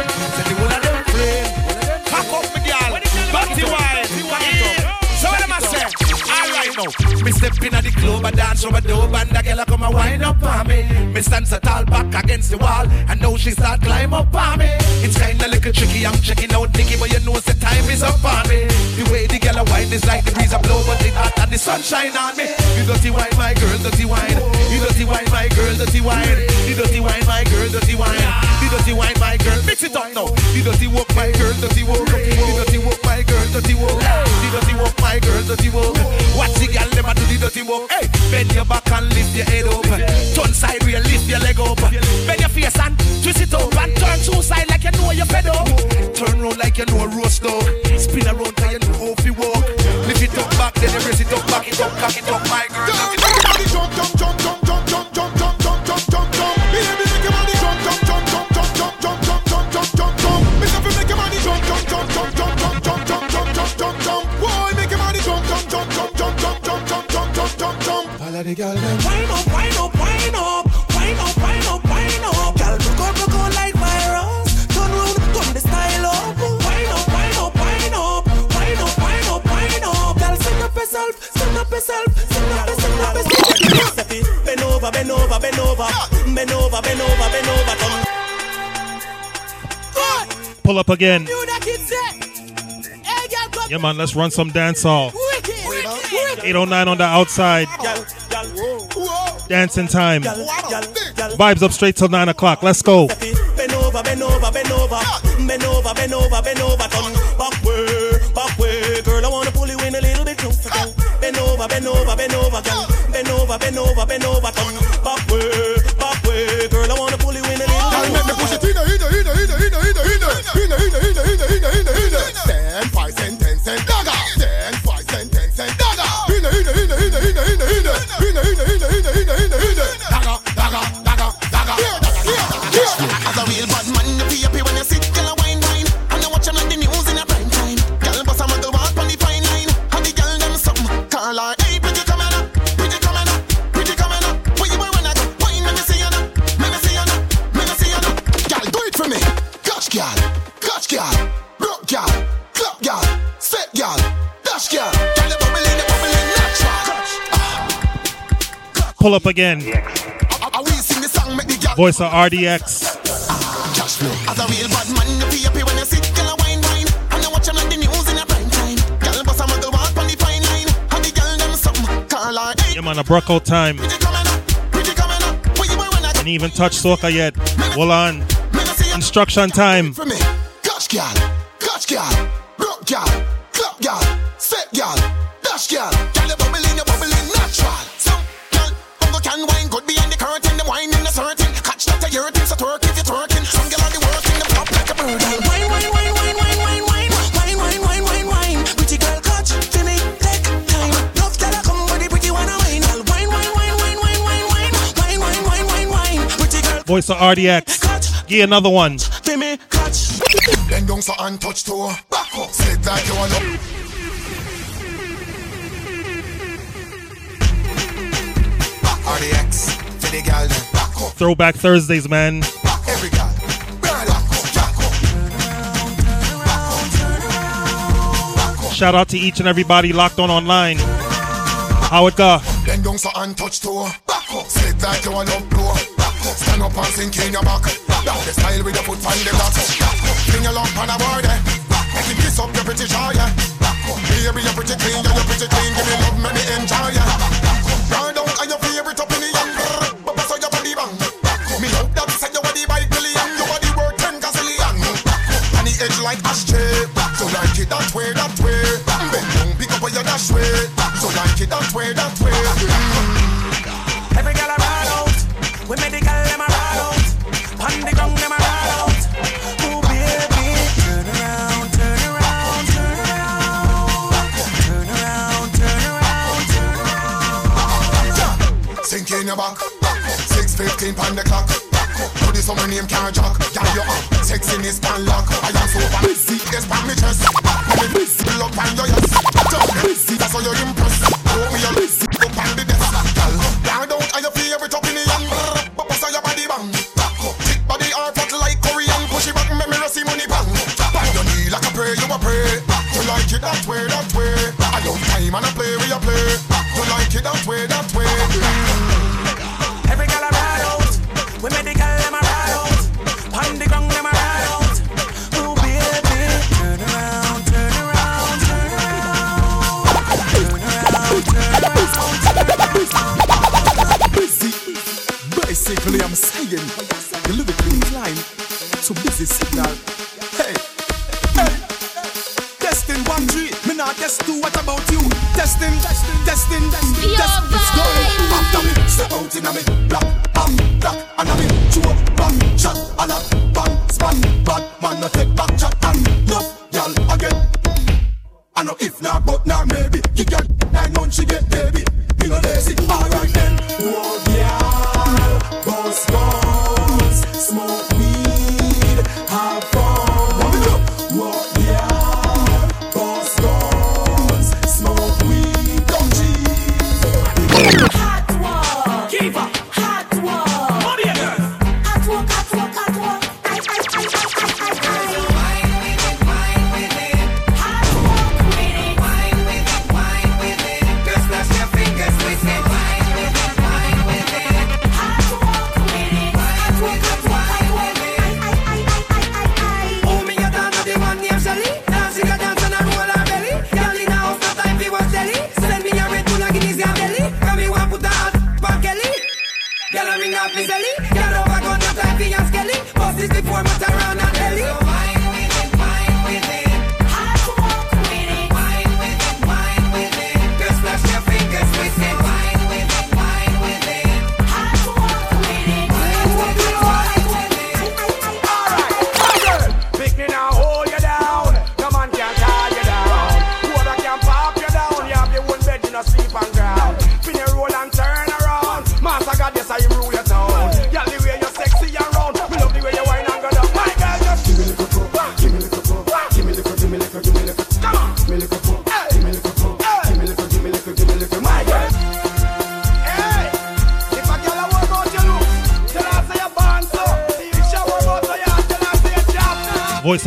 now, me step in at the club, I dance over the dope, and the girl come a wind up on me. Me stand so tall back against the wall, and now she start climb up on me. It's kinda little tricky, I'm checking out Nicky, but you know the time is up on me. The way the girl a wine is like the breeze a blow, but it hot and sunshine on me. You dirty wine, my girl, dirty wine. You dirty wine, my girl, dirty wine. You dirty wine, my girl, dirty wine. You dirty wine, my girl, mix it up now. You dirty walk, my girl, dirty walk. You dirty walk, my girl, dirty walk. You dirty walk, my girl, dirty walk. Watch the girl never do the dirty walk. Hey, bend your back and lift your head up. Turn side real, lift your leg up. Bend your face and twist it up and turn two side like you know you're fed up. Turn round like you know a roast dog. Spin around till you back, then you raise it up, back it up, cock it up, my girl. Everybody jump, jump, jump, jump, jump, jump, jump, jump, jump, jump, jump, jump. Make your body jump, jump, jump, jump, jump, jump, jump, jump, jump, jump, jump, jump. Make your body jump, jump, jump, jump, jump, jump, jump, jump, jump, jump, jump, jump. Boy, make your body jump, jump, jump, jump, jump, jump, jump, jump, jump, jump, jump, jump. Follow the girl. Over, bend over, bend over, bend over, bend over, bend over. Turn. Pull up again. You that kid say. Hey, girl, come Yeah, man, let's run some wicked, wicked. 809 on the outside. Dancing time. Vibes up straight till 9 o'clock. Let's go. Bend over, bend over, bend over, bend over, bend over, bend over, Pull up again. Voice of RDX. Yeah, man, a Brocco time. Didn't even touch soccer yet. Hold on. Instruction time. Gosh, God. Gosh, voice of RDX. Get another one. Then don't so untouched to back up. You RDX, gal back up. Throwback Thursdays, man. Every gal. Shout out to each and everybody locked on online. How it go? Then don't so untouched to back up. You blow up and sink in your back. The style with your foot on the rock.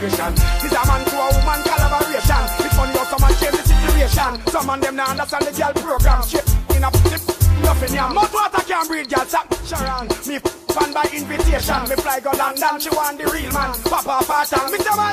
no. This a man to a woman collaboration. It's funny how some man change the situation. Some man them not understand the girl program. Shit in a. Nothing ya. Mouth water can't breathe, girl. Stop Sharon. Me fan by invitation. Me fly go London. She want the real man. Papa pattern. Me tell my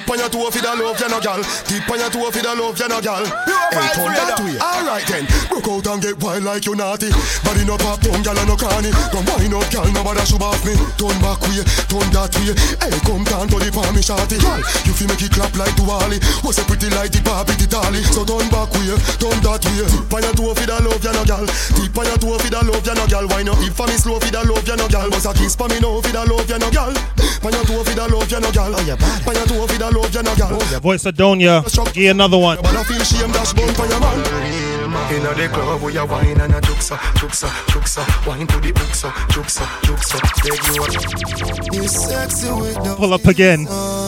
Tip on your toe for the love, you no gal. Tip on your toe for the love, you no gal. Hey, turn that way. Alright then, broke out and get wild like you naughty. Body no pop down, gal and no cranny. Come wind up, gal, nobody should off me. Turn back way, turn that way. Hey, come down to the palm, me shorty. Gal, you feel make it clap like Duali. Was a pretty like the Barbie, the dolly. So turn back way, turn that way. Tip on your toe for the love, you no gal. Tip on your toe for the love, you no gal. Why not? If for me slow for the love, you no gal. Bust a kiss for me now for the love, you no gal. Pan your toe for the love, you no gal. Oh, Pan your toe for the love, you no gal. Voice of Donia. Give another one. But I feel shame dash bone for your man. Inna the club where you wine and a juksa, juksa, juksa, wine to the uksa, juksa, juksa. Beg you a. You sexy with the Pull up again. Uh.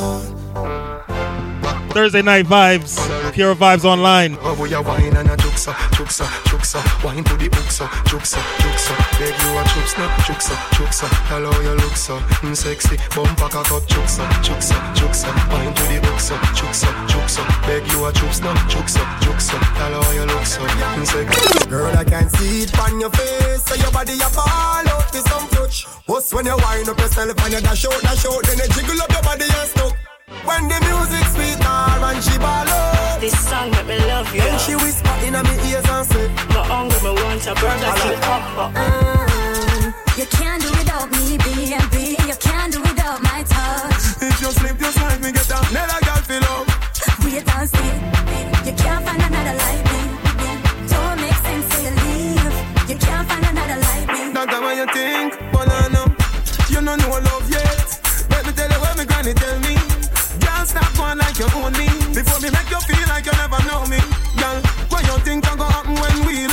Thursday night vibes. Pure Vybz online. club where wine and a juksa, juksa, juksa, wine to the uksa, juksa, juksa. Beg you a juksa, juksa, juksa. Hello, you look so mm, sexy. Bumper cock up, juksa, juksa, juksa, wine to the uksa, juksa, juksa. Beg you a juksa, juksa, juksa. Hello, you look so mm, sexy. Girl, I can see it on your face. So your body, you fall out with some touch. What's when you wind up yourself and you dash out, dash out, then you jiggle up your body and stuck. When the music sweet her and she ball out. This song make me love you. Then she whisper in my ears and say, My hungry, me want a burger to pop Mm, You can't do without me, baby. You can't do without my touch. If you slip, just like me get down. Let a girl feel up. Wait and see. You can't find another like me. Don't make sense till you leave. You can't find another like me. Not what you think, but I know you don't know love yet. Let me tell you what my granny tell me. Girl, stop going like you own me. Before me make you feel like you never know me. Girl, what you think can go happen when we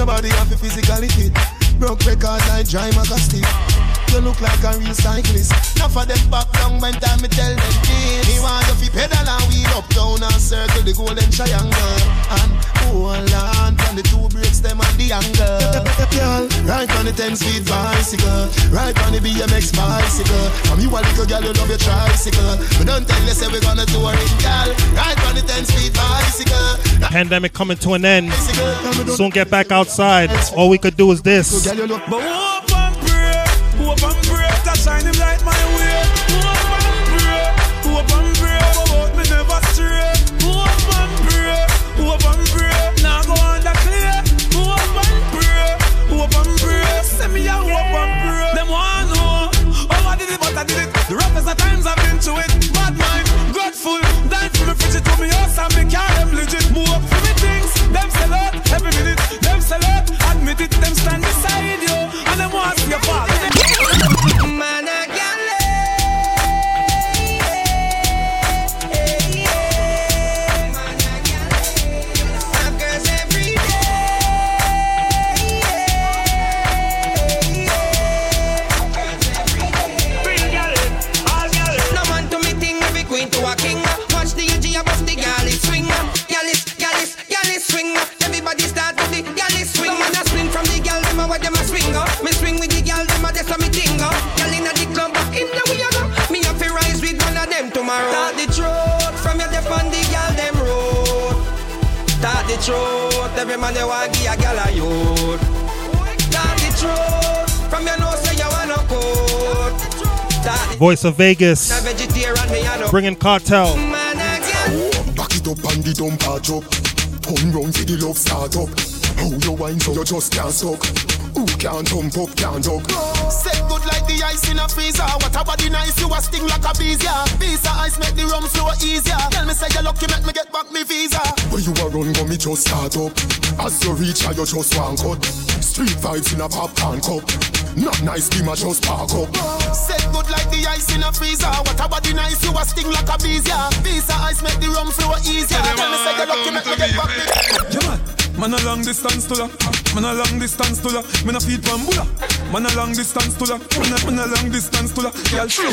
Somebody have a physically fit. Broke record like dry magastic. You look like a real cyclist. Enough of them back down when time me tell them this. Me want you fi pedal and wheel up down and circle the golden triangle. And hold on from the two brakes them and the angle. Girl, right on the 10 speed bicycle. Right on the BMX bicycle. From you a little girl, you love your tricycle. We don't tell you say we gonna do it, girl. Right on the 10 speed bicycle. Pandemic coming to an end. Soon get back outside. All we could do is this. Shine him light my way. Truth, every man they want give a gal a youth. Start the truth from your nose say you wanna code. Voice of Vegas. a vegetarian me I know. Bringing Kartel. Back it up and the dumper drop. Turn round for the love start up. How you wine so you just can't suck. Who can't jump up, can't duck. Set good like the ice in a freezer. What a body nice, you a sting like a bees, yeah. Visa ice make the rum flow easier. Tell me say you lucky, make me get back me visa. Where you a run, go me just start up. As you reach, I you just one cut. Street vibes in a popcorn cup. Not nice, be my just park up. Set good like the ice in a freezer. What a body nice, you a sting like a bees, yeah. Visa ice make the rum flow easier. Tell me say you lucky, make me get back me. Yeah, man. Man a long distance to la. Man a long distance to la. Man a feed bambula. Man a long distance to la. Man a, man a long distance to la. Girl, show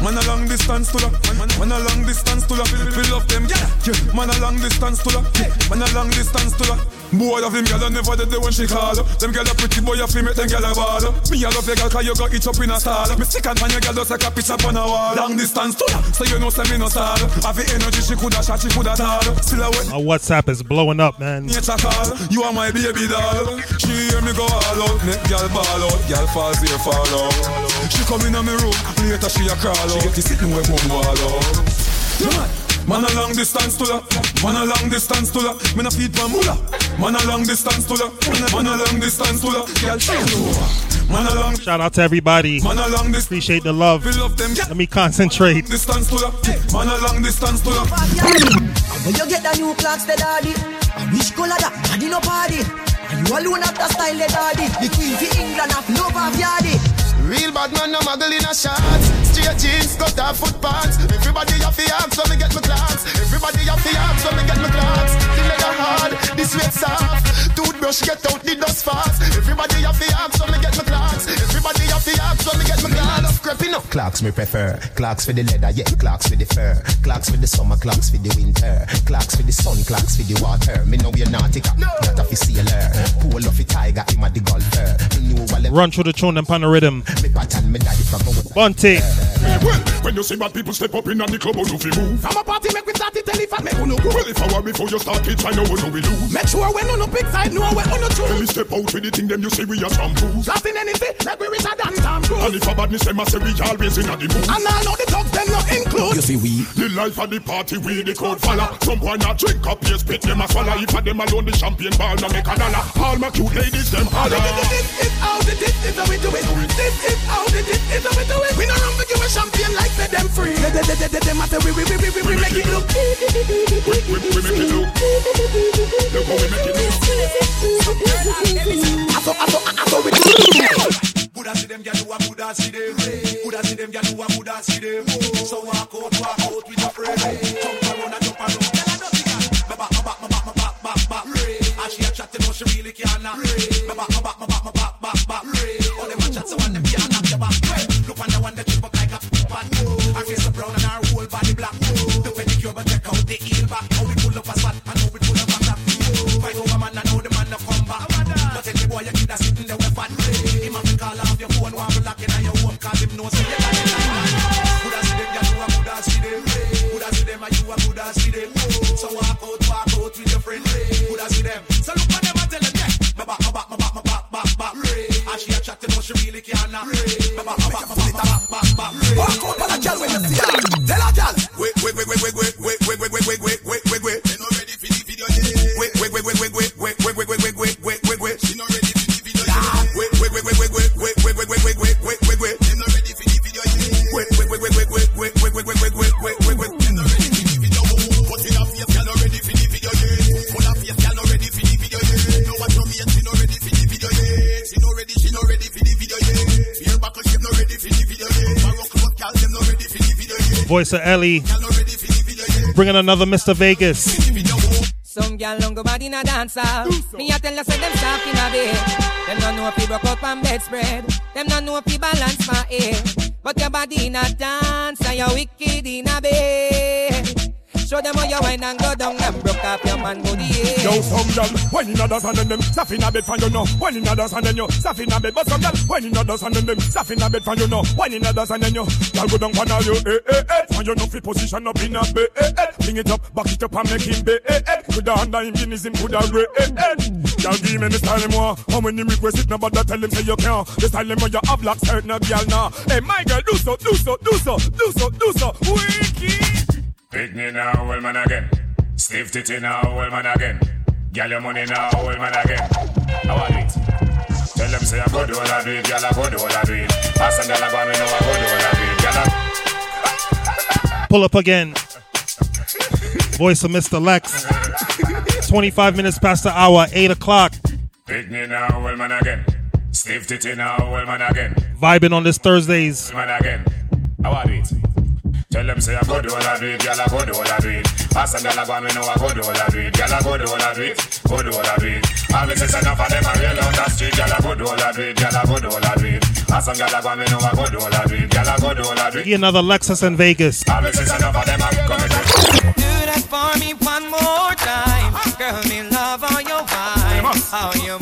Man a long distance to la. Man, a long distance to la. We love them, yeah. yeah. Man a long distance to la. Man a long distance to la. Boy of him, girl, I never did the when she call. Them girl a pretty boy, a feel make them girl a ball. Me a love your girl, cause you got it up in a stall. Me stick and pan your girl, just like a picture on a wall. Long distance to. So you know, say me no sad. Have the energy, she coulda shot, she coulda tall. Still a wet. My WhatsApp is blowing up, man. Nature call, you are my baby doll. She hear me go all out, make girl ball out, girl falls here fall out. She come in my room, later she a crawl out. She get to sit where mum wall out. Man a long distance to la, man a long distance to la. Me na feed my mula. Man a long distance to la, man a long distance to la. Girl, she. Man a long Shout out to everybody. Man a long. Appreciate the love. Love them. Let me concentrate. Distance to la, man a long distance to la. When you get the new Clarks, the daddy. I wish color that, daddy no party. And you alone have the style, the daddy. The queen for England have love of yardy. Real bad man, no muggle in a shots. Straight jeans, cut off foot pants. Everybody have the arms, so me get my Clarks. Everybody have the arms, so me get my Clarks. The leather hard, the sweat soft. Toothbrush get out the dust fast. Everybody have the arms, so me get my Clarks. Everybody have the arms, so me get my Clarks. Creeping up. Clarks me prefer. Clarks for the leather, yeah. Clarks for the fur. Clarks for the summer, Clarks for the winter. Clarks for the sun, Clarks for the water. Me know you're nautica, not Run through the tune and pan the rhythm. me pattern, me daddy from my Bunty. Well, when you see bad people step up in and the club, how do you move? From a party, make we start it, tell if I make uno go. Well, if I were before you start it, I know what we lose. Make sure when uno big side, know where uno Tell me choose. step out with the thing, them you say we are shampoos. Nothing anything, like we richer than Tom Cruise. And if a badness, them I say we always in a the mood. And all know the thugs, them not include. You see we The life of the party we the crowd follow Some boy not drink up here spit them a swallow If a them alone the champagne ball no make a dollar All my cute ladies them holler This is how the this is how we do it. This is how the this is how we do it. We no run for give a champagne like say them free. They they they they them a say we we we we we we make it look. We, we, we make it look Look how we make it look I saw I saw I saw we do. Buddha see them, gyal, who a Buddha see them. Buddha see them, gyal, who a Buddha see them. So walk out, walk out with your friend. Jump around and jump around. Gyal, the girl. Me back, me back, me back, me back, back, back. And she a chat, you know she really can't knock. Me back, me and how we pull up a. Fight over man, I know the man no come back. But any boy you kid a sitting there with fat. Him have to call off your phone, want to lock in your home, cause him know say you got it. Buddha see them, you a Buddha see them. Buddha see them, and you a Buddha see them. So walk out, walk out with your friend. Buddha see them. So look on them and tell them. Me back, me back, me back, back, back, back. And she a you she really can't. Me back, me back, me back, me back, back, back. Voice of Ellie. Bringing another Mr. Vegas. Some gal long go bad in a dancer. Me a tell you say them in a bed. Them no know if you broke bedspread. Them no know if you balance my head. But your body in a dance and you wicked in a bed. Show them how you wine and go down and broke up your man body. Yo, some gal, when in others and them, stuff in a bed for you know. When in others and you, stuff in a bed. But some gal, when in others and them, stuff in a bed for you know. When in others and you, gal go down for you, eh, eh, eh. And you know, fit position up in a bed, eh, eh. Bring it up, back it up and make him bed, eh, eh. Could a hand him, Guinness him, could a re, eh, eh. Gal give me the style more. How many request it, nobody tell him say you can't. The style him when you have black certain a gal now. Hey, my girl, do so, do so, do so, do so, do so. Wicked. Pick me now, well man again. Stiff titty now, well man again. Girl your money now, well man again. How are it? Tell them say I go do all I do it, girl I go do all I do it. Pass and girl I go me know I go do all I do it, girl I. Pull up again. Voice of Mr. Lex. 25 minutes past the hour, 8 o'clock. Pick me now, well man again. Stiff titty now, well man again. Vibing on this Thursdays. Old Man again. How are it? Tell them say I go do all I do it, girl I go do all I do it. Pass and girl I go me know I go do all I do it, girl I go do all I do it, go do all I do it. All this is enough of them I real on the street, girl I go do all I do it, girl I go do all I do it. Pass and girl I go me know I go do all I do it, girl I go do all I do it. Get another Lexus in Vegas. All this is enough of them I coming. Do that for me one more time. Girl, me love all your vibe. How you move your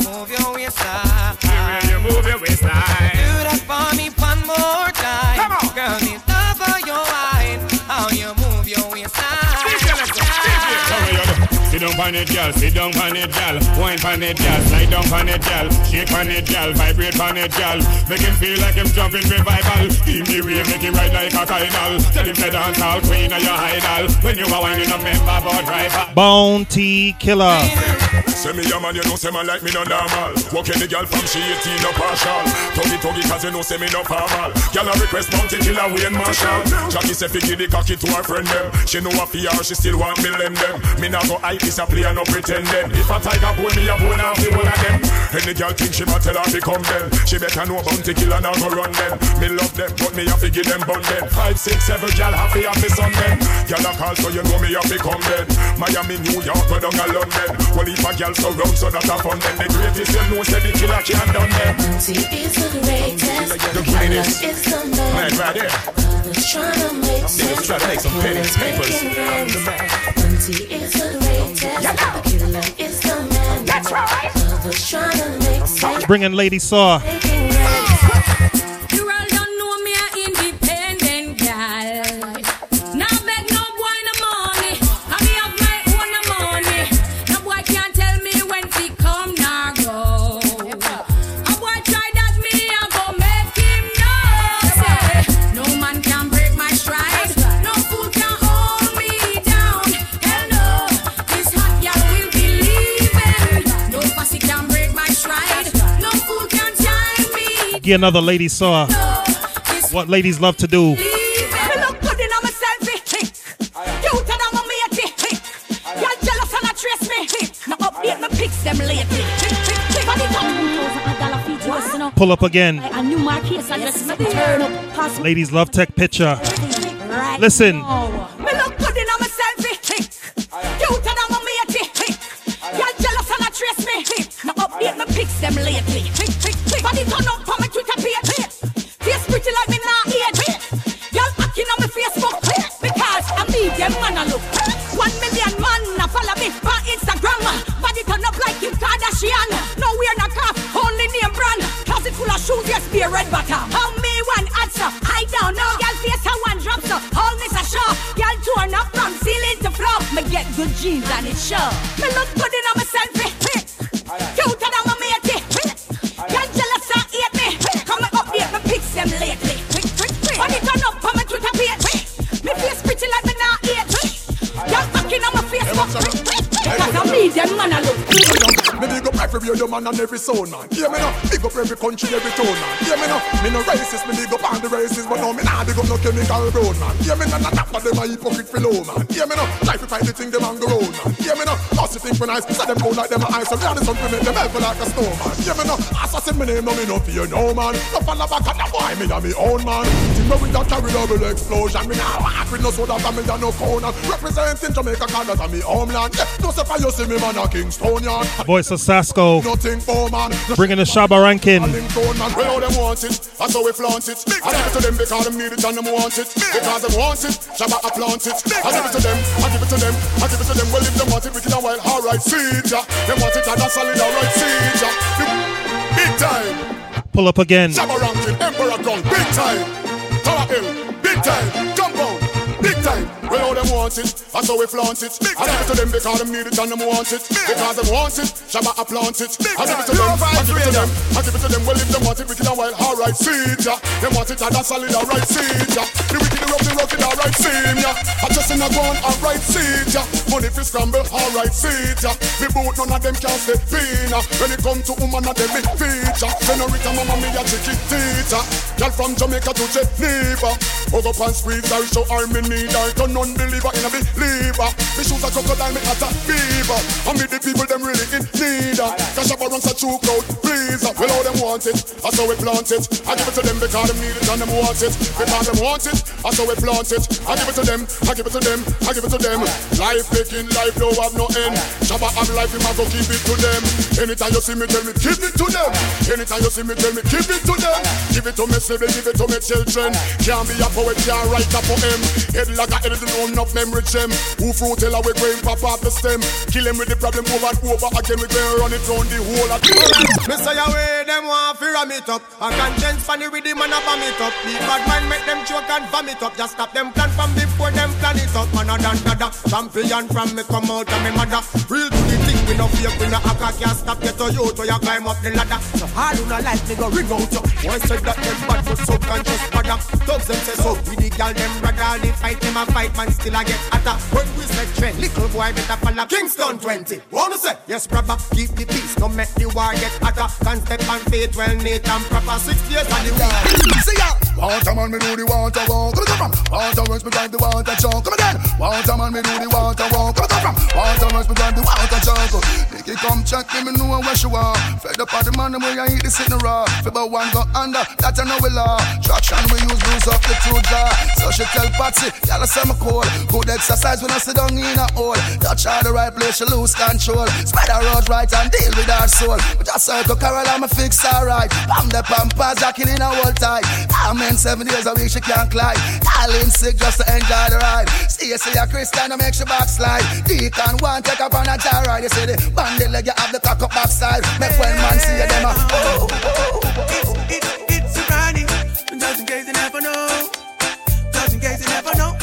Sit down on it, girl. Sit down on it, girl. Wine on it, girl. Slide down on it, girl. Shake on it, girl. Vibrate on it, girl. Make him feel like him jumping revival. Give me way, make him ride like a tidal. Tell him to dance all queen of your idol. When you are whining, a member about driver. Bounty Killer. Say me a man, you know say man like me no normal. Walk any girl from she 18 no partial. Tuggy tuggy cause you know say me no formal. Girl a request Bounty Killer Wayne Marshall. Jackie say fi give the cocky to her friend them. She know a fear, she still want me lend them. Me nah go hype this a play no pretending. If a tiger bone me a bone off the one of them. Any girl think she might tell her fi come them. She better know bounty killer now go run them. Me love them but me have to give them bun them. Five six seven girl happy happy son them. Girl a call so you know me have to come them. Miami New York go down a London. Well if a girl surround so that a fun them. The greatest you know say the killer can't done them. She is the greatest. The greatest. It's the Man right there. Others tryna make Niggas try to make some pennies, papers. Bounty is the That's right. Others tryna make sense. Bringing Lady Saw. Get another Lady Saw. What ladies love to do. Me look good in on myself, eh, eh. Be a red bottom. How me one answer? I don't know. Y'all face a one drop, so all this a show. Y'all torn up from ceiling to floor. Me get good jeans and it show. Me look good in on myself, eh. Cuter than my matey. Jealous me. My them lately. Body turn up on my Twitter. Me face pretty like me on my. Cause I man a look. Every radio man and every sound man. Hear me now, big up every country, every town man. Hear me now, me no racist, me big up all the racists, but no me nah big up no chemical brown man. Hear me now, not that but them a hypocrite fellow man. Hear me now, try to fight the thing them and go round man. Hear me now, lost the thing when I say them go like them ice, and the sun to make them help like a snowman. Hear me now, assassin me name, no me no fear no man. No follow back and the boy me a me own man. Me with that carry double explosion, me nah walk with no soda, and me no corner. Representing Jamaica, Canada, me homeland. Yeah, no say for you see me man a Kingstonian. Voice Mr. Sasco. Bringing the Shabba ranking. Well, how them want it, that's we flaunt it. I give it to them because them need it and them want it. Because them want it, Shabba I plant it. I give it to them, I give it to them, I give it to them. Well, if them want it, we can while. Alright, see it, yeah. Them want it and that's solid, alright, see it, yeah. Big time. Pull up again. Shabba ranking, Emperor Gun, big time. Tower Hill, big time. Compound, big time. Well, how them want it, that's how we flaunt it. I give it to them because them need it and them want it. Because them want it, Shabba I plant it. I give it to them, I give it to them, I give it to them. Well, if them want it, we can while. Alright, see yeah. Them want it and that's solid, alright, see yeah. The wicked, the rough, the rugged, alright, see yeah. I just in a gun, alright, see yeah. Money fi scramble, alright, see yeah. Me boot, none of them can stay pina. When it come to woman, of them me feature. Senorita, mama, me a chiquitita. Girl from Jamaica to Geneva. Hug up and squeeze her, show her me need her. To non-believer in a believer. Me shoes a crocodile, me at a fever. And me the people, them really in need. Cash up runs a true crowd, please. Well, how them want it, that's how we plant it. I give it to them because them need it and them want it. Because them want it, that's how we plant it. I give it to them, I give it to them, I give it to them. Life making life don't have no end. Shabba have life, him a go give it to them. Anytime you see me, tell me, give it to them. Anytime you see me, tell me, give it to them. Give it to me, sibling, give it to me, children. Can't be a poet, can't write a poem. Head like a head, own up memory gem. Who fruit tell we going pop off the stem. Kill him with the problem over and over again. We going run it round the whole of Me say away, them want fi ram it up. A conscience funny with the man a bomb it up. The bad man make them choke and vomit up. Just stop them plan from before them plan it up. Man a dan dada, champion from me come out of me mother. Real to the thing, we no fake, we no hacker can't stop get to you to you climb up the ladder. So hard who no like me go ring out you. Boy said that them bad but subconscious bother. Thugs them say so, we the gal them brother. They fight them a fight man still a get hotter. When we say trend, little boy better follow Kingston 20. Wanna say yes, brother, keep the peace, no make the war get hotter. Can't step on faith, well neat and proper. Six years on the war. See ya. Water man, me do the water walk. Come on, from water works, me drive the water truck. Come again. Water man, me do the water walk. Come on, from water works, me drive the water truck. Nicky come check me, me know where she walk. Fed up on the man, where I eat the sitting raw. Fibber one go under, that I know we law. Traction we use, bruise up the two jaw. So she tell Patsy, y'all say me cold. Good exercise when I sit down in a hole. Touch her the right place, she lose control. Spread her out right and deal with her soul. But just circle Carol, I'ma fix her right. I'm the pampas, Jackie in a whole tight. I'm in seven days a week, she can't climb. Darling sick just to enjoy the ride. See, you see a Christian, I make she backslide. Deacon one, take up on a jar ride. You see the bandit leg, you have the cock up backside. Make when man see you, them uh, a oh, oh, oh, It's a Ronnie, just in case you never know. Just in case you never know.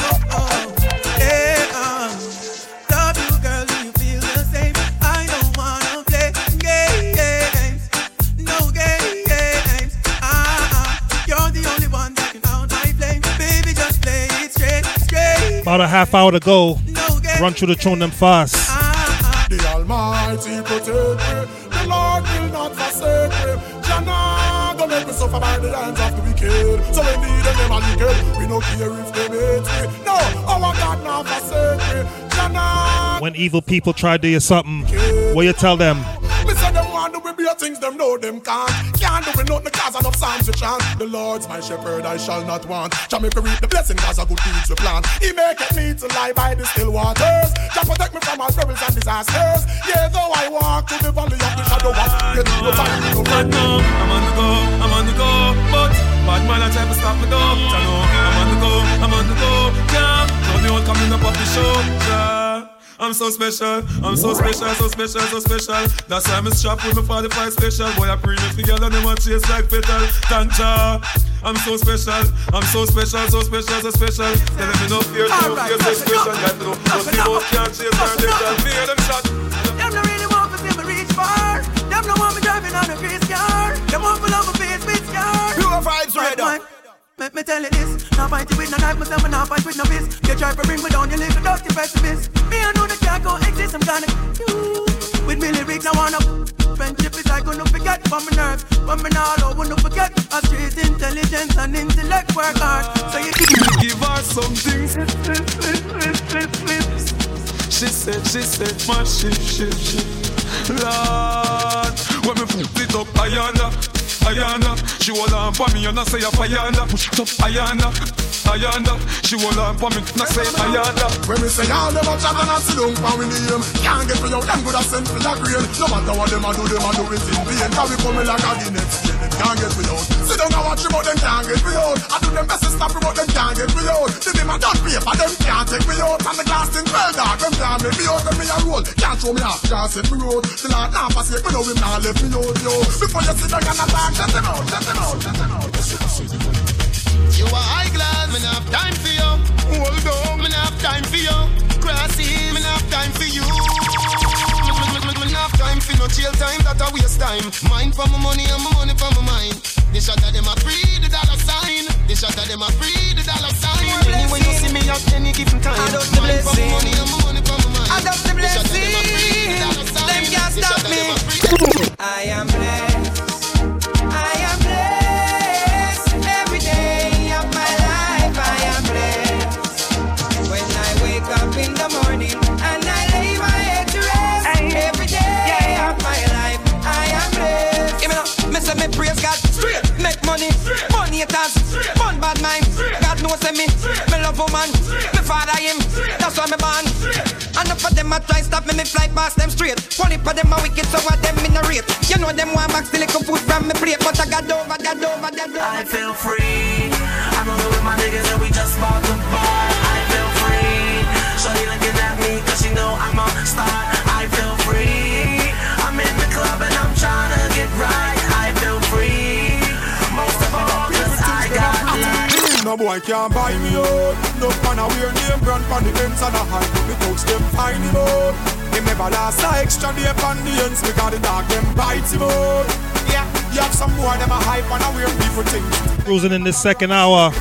About a half hour to go. Run through the tune them fast. The Almighty protect me. The Lord will not forsake me. Jana gonna make me suffer by the hands of the wicked. So when the them wicked, we no care if they hate me. No, our God not forsake me. Jana. When evil people try to do you something, what you tell them? Me say them want do we be things them know them can't. Can't do we nothing because enough signs we chant. The Lord's my shepherd, I shall not want. Jah make me reap the blessing cause of good deeds we plant. He make it me to lie by the still waters. Jah protect me from all perils and disasters. Yeah, though I walk through the valley of the shadow of death, no fight, no no, I'm on the go, I'm on the go, but bad man I try to stop me though. Know I'm on the go, I'm on the go, I'm so special, I'm so special, so special, so special. That's why I'm strapped with my 45 special. Boy, I premium together and them a chase like petal. Tanja, I'm so special, I'm so special, so special, so special. Tell them me no fear, no fear, so special. Got to know, no people can't chase her, they can fear them shot. Them no really want to see me reach far. Them no want me driving on a grease car. Them want me love a face with scar. Pure Vybz, Right, radar. Man. Let me tell you this, now fight you with no knife, myself and now fight with no fist. You try to bring me down, you little dirty pessimist. Me I know the can't go exist, I'm gonna you. With me lyrics, I wanna friendship is I gonna forget from my nerves. When me now I wanna forget, a street intelligence and intellect work hard. So you give her something. She said, she said, my shit, shit, shit. Lord, when me put it up, I yonder. Ayana. She hold on for me and I say Ayana. Push it up, Ayana. Ayana. She hold on for me and I say Ayana. When we say all them a chat and a sit down for we name Can't get for you, them good a send for your grain No matter what them a do, them a do it in vain Cause we coming like a Guinness, can't get for you Sit down and watch it, but them can't get for you I do them best to stop it, but them can't get for you The name a done paper, them can't take me out. And the glass thing well dark, them can't make me out. Them me a roll, can't show me half, can't set me road. The Lord not forsake me, know him not left me out, yo. Before you sit down and attack, shut them out, shut them out, shut them out. You are high glass, me not have time for you. Hold on, me not have time for you. Crossy, me not have time for you. No jail time, that a waste time. Mine for my money and my money for my mind. The shot of them a free the dollar sign. The shot of them a free the dollar sign. Anyway you see me at any given time. I don't the Mine for my blessing. money and my money for my mind. I don't the The shot of them a free the dollar blessing. Them can't stop me. them a free- I am blessed. Money, money haters, fun bad mind. God knows me, me love woman. Me father him, that's why me born. Enough of them a try stop me, me fly past them straight. One of them a wicked, so what them in a rate. You know them want back still little food from me plate, but I got over, got over, got over. I feel free. I'm rolling with my niggas and we just bought the bar. I feel free. Shorty looking at me cause she know I'm a star. No boy can't buy me out. No man a wear name brand pon the Benz and a high. The folks them find him out. Him never last a extra day pon the ends because the dog them bites him out. Yeah, you have some more them a hype and a weird people things. Cruising in this second hour.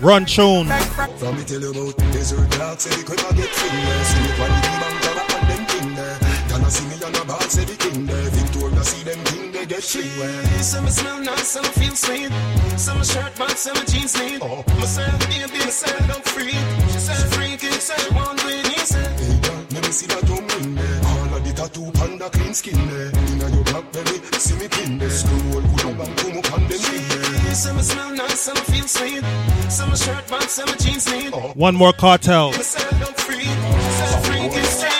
Run tune. From me tell you about desert dark, say the quick I get thin there. Street one the bank cover and them king there. Gonna see me on the bar, say the king there. Victoria see them king they get free. Some smell nice, some feel sweet. Some shirt box, some jeans neat. Oh. Myself, baby, myself, I'm free. She said, freaky, said, one way, he said. Hey girl, let me see that tongue ring there. All of the tattoo panda clean skin there. Inna your black belly, see me pin there. Scroll good up and come up on them skin there. Some smell nice, some feel sweet. Some shirt box, some jeans neat. Oh. One more Kartel. Myself, I'm free. She said, freaky, straight,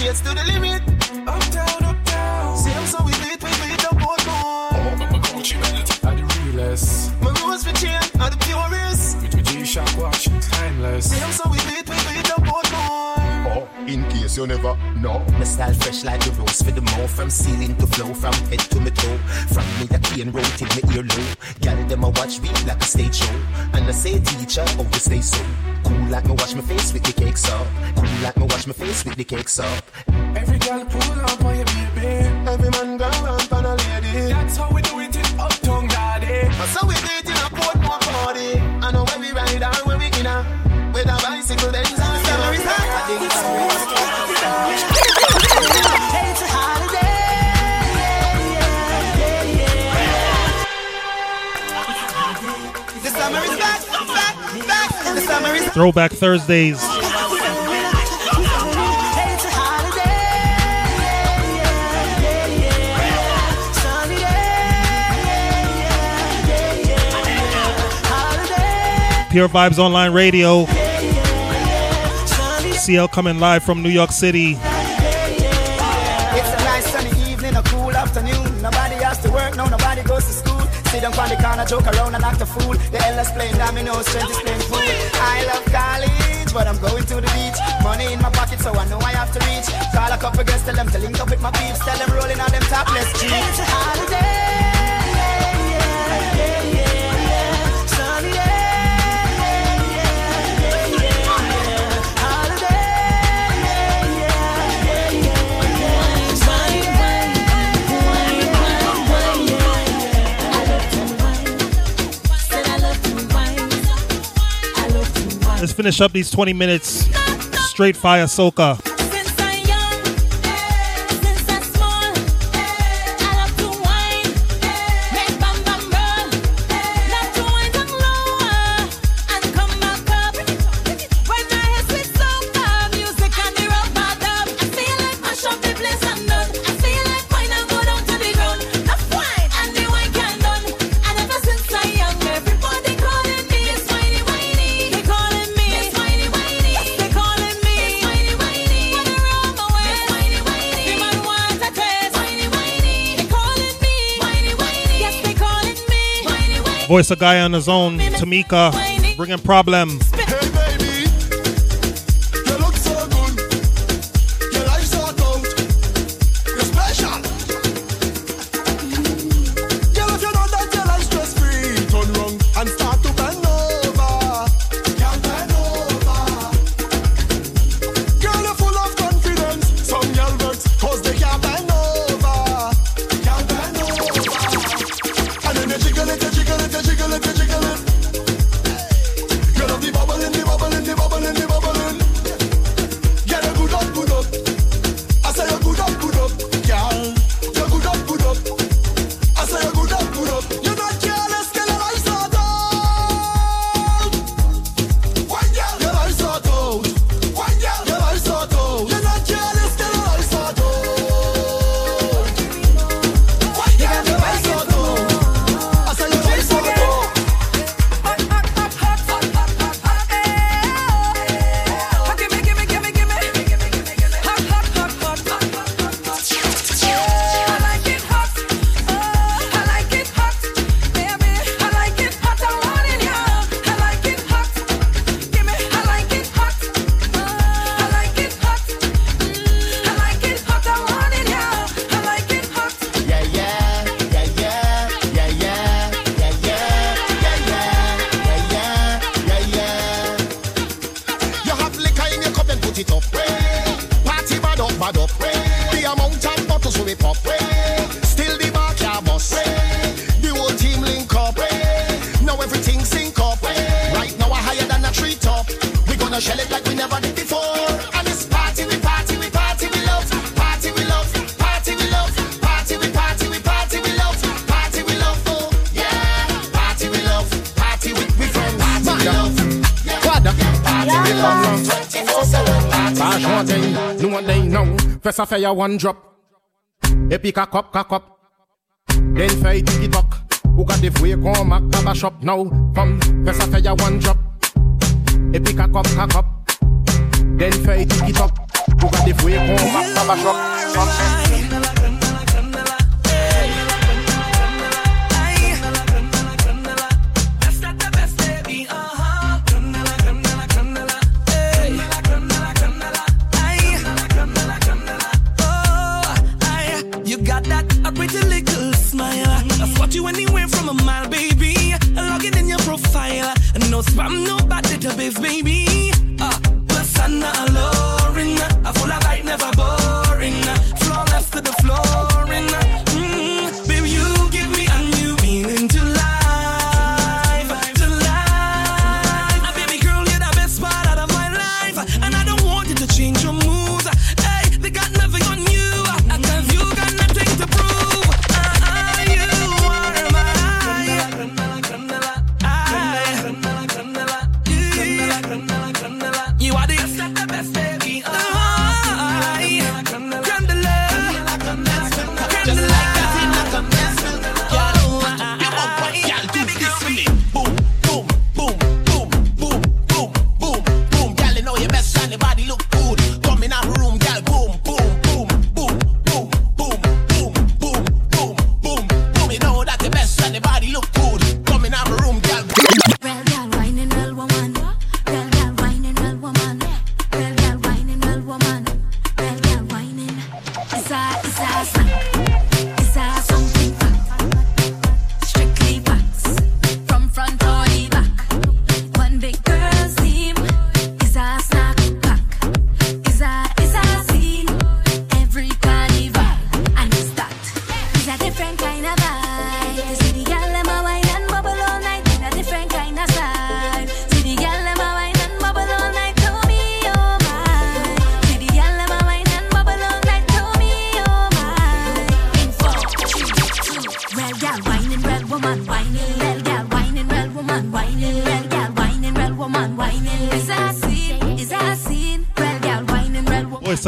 shades to the limit. Uptown, uptown. See them so we beat, we beat the boat more. Oh, my Gucci belt are the realest. My rose for chain are the purest. With my G-Shock watch, timeless. See them so we beat, we beat the boat more. Oh, in case you never know. My style fresh like the rose for the more From ceiling to flow, from head to my toe From me the cane road till me ear low Gal them a watch me like a stage show And I say teacher, oh you stay so Cool like me wash my face with the cakes up Cool like me wash my face with the cakes up Every girl pull up on your baby. Every man Throwback Thursdays. Pure Vybz Online Radio. CL coming live from New York City. It's a nice sunny evening, a cool afternoon. Nobody has to work, no, nobody goes to school. Sit down on the corner, joke around and a fool. The elders playing dominoes, strength is playing pool. I love college, but I'm going to the beach. Money in my pocket, so I know I have to reach. Call a couple girls, tell them to link up with my peeps. Tell them rolling on them topless jeans. It's a holiday. Let's finish up these 20 minutes. Straight fire soca. Voice a guy on his own, Tamika, bringing problems. fire one drop. Epic a cup, a cup. Then fight to the buck. Who got the way come a cover shop now? From first a fire one drop. Epic a cup, a cup. Then fight to the buck. Who got the way come a cover shop? From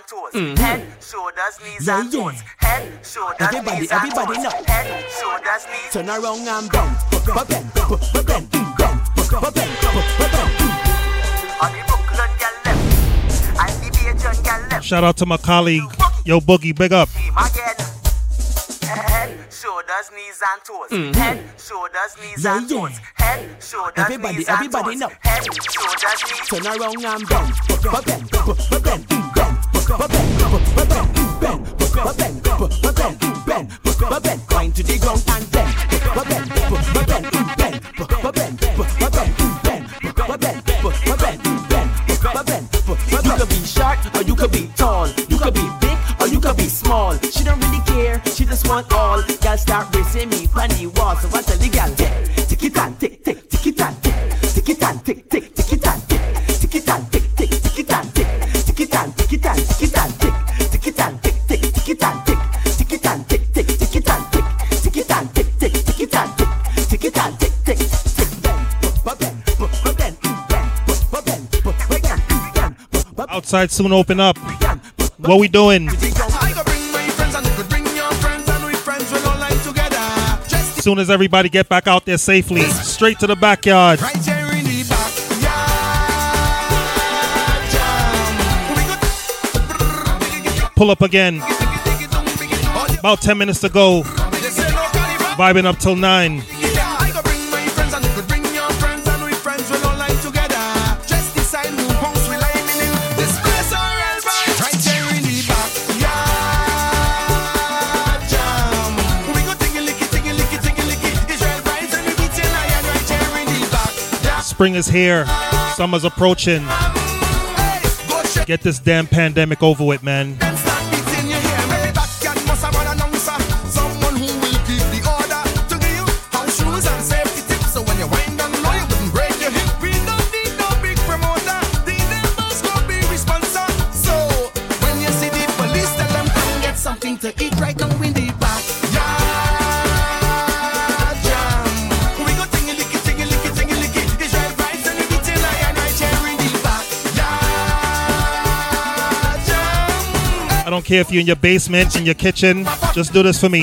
and toes. Mm-hmm. Head, shoulders, knees yeah, and toes. Yeah. Head, shoulders, everybody, knees everybody and toes. Everybody, head, shoulders, knees. Turn around and bounce. Bounce, bounce, bounce, bounce, bounce, bounce, bounce, bounce. On the Brooklyn girl left, and the Bajan girl left. Shout out to my colleague, Yo Boogie, big up. Again shoulders, knees, and toes. Mm-hmm. Head, shoulders, knees, yeah, and toes. Yeah. Head, shoulders, everybody, knees, everybody and toes. Everybody, everybody now. Head, shoulders, knees. Turn around and bounce, bounce, bounce, bounce, bounce, you can be short or you can be tall. You can be big or you can be small. She don't really care, she just want all. Start racing me funny walls. So I tell Outside soon open up. What we doing? Soon as everybody get back out there safely, straight to the backyard. Pull up again. About 10 minutes to go. Vibing up till 9. Spring is here. Summer's approaching. Get this damn pandemic over with, man. here if you're in your basement, in your kitchen, just do this for me.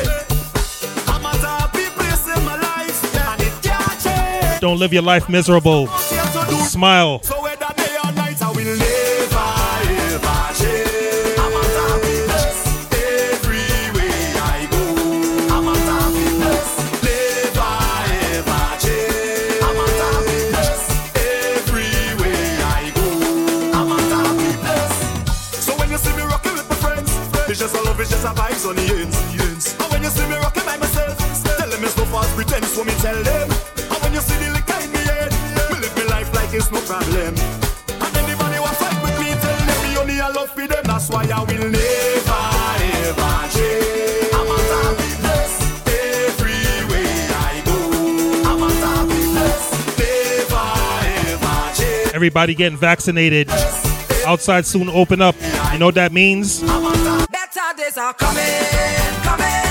Don't live your life miserable. Smile. them. And anybody who fight with me, tell them only a love for them. That's why I will never ever change. I'm a I go. I'm a never ever change. Everybody getting vaccinated. Outside soon open up. You know what that means? Better days are coming, coming.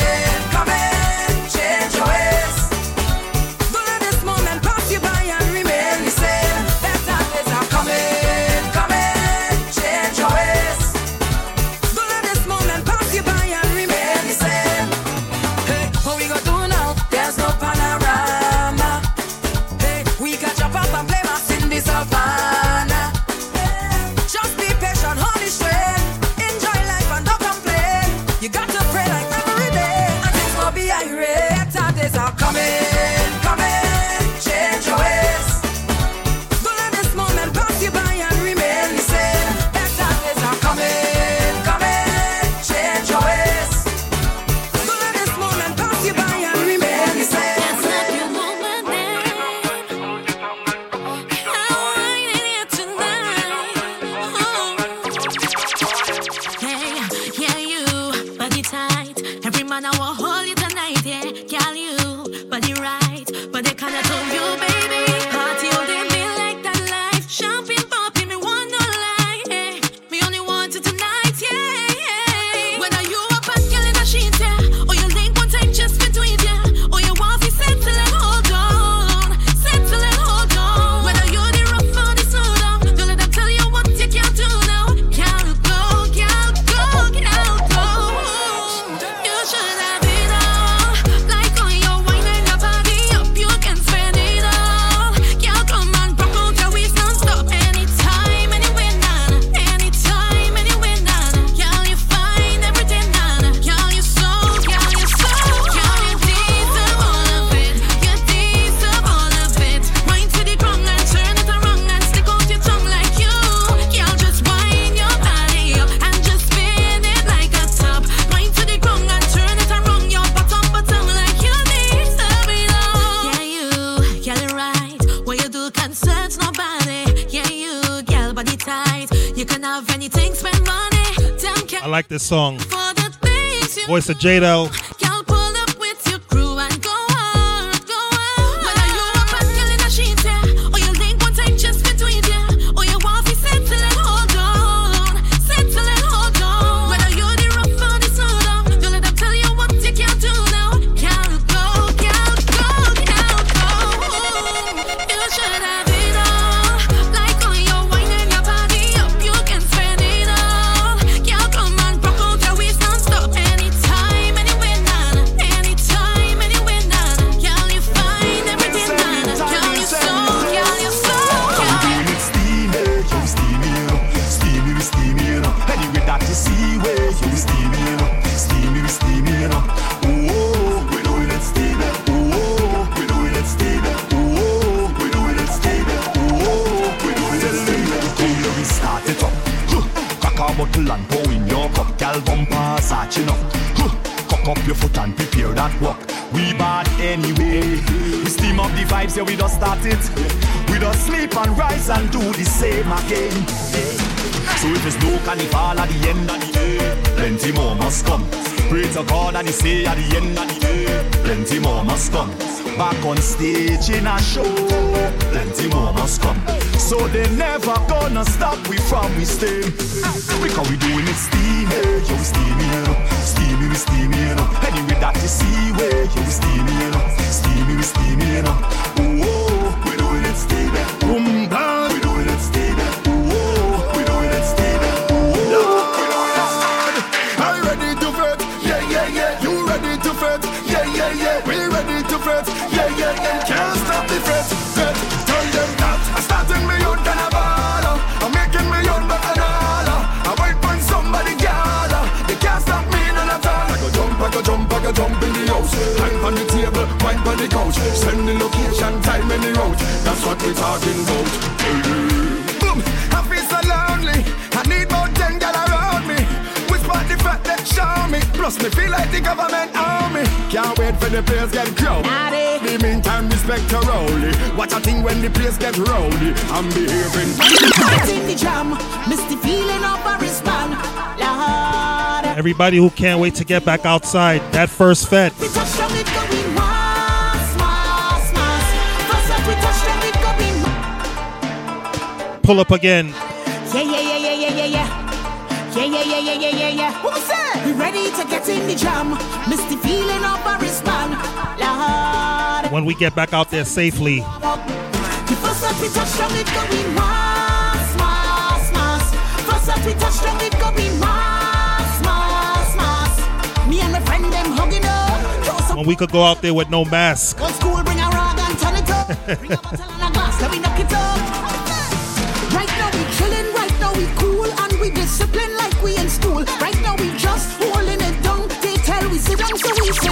Mr. of Jado. Me? Feel like the government army. Can't wait for the place get crowded. The meantime, respect to rowley. Watch a thing when the place get rowdy. I'm behaving. Take the jam, miss the feeling of a respond. Everybody who can't wait to get back outside, that first fete. Pull up down the jam, miss the feeling of a. Lord, When we get back out there safely. the first up we touch down it going mass, mass, mass. First up we touch down it going mass, mass, mass. Me and my friend them hugging up. When we could go out there with no mask. Old school, bring a rag and turn it up. Bring a bottle and a glass, let me knock it up. Right now we chillin', right now we cool, and we discipline like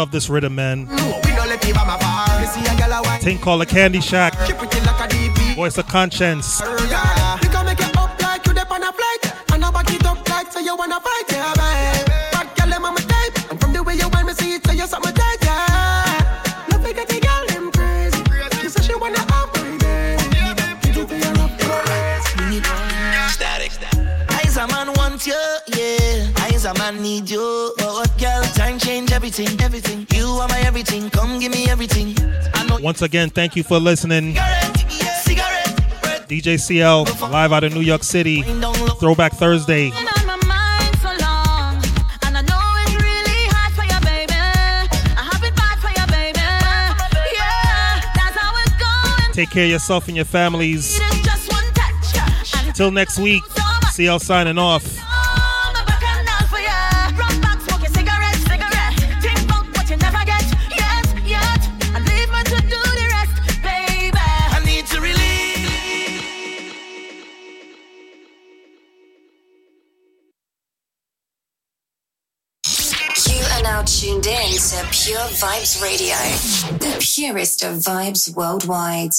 love this rhythm, man. Mm. We don't let people my far. You see a girl a wine. Thing called a Candy Shack. Keep it in like a DP. Voice of conscience. Everything, everything. You are my everything. Come give me everything. I know Once again, thank you for listening. DJ CL, live out of New York City. Throwback Thursday. Been on my mind so long, and I know it's really hard for you, baby. I have it bad for you, baby. Yeah, that's how it's going. Take care of yourself and your families. It's just one touch, and Till next week, CL signing off. Vybz Radio, the purest of vibes worldwide.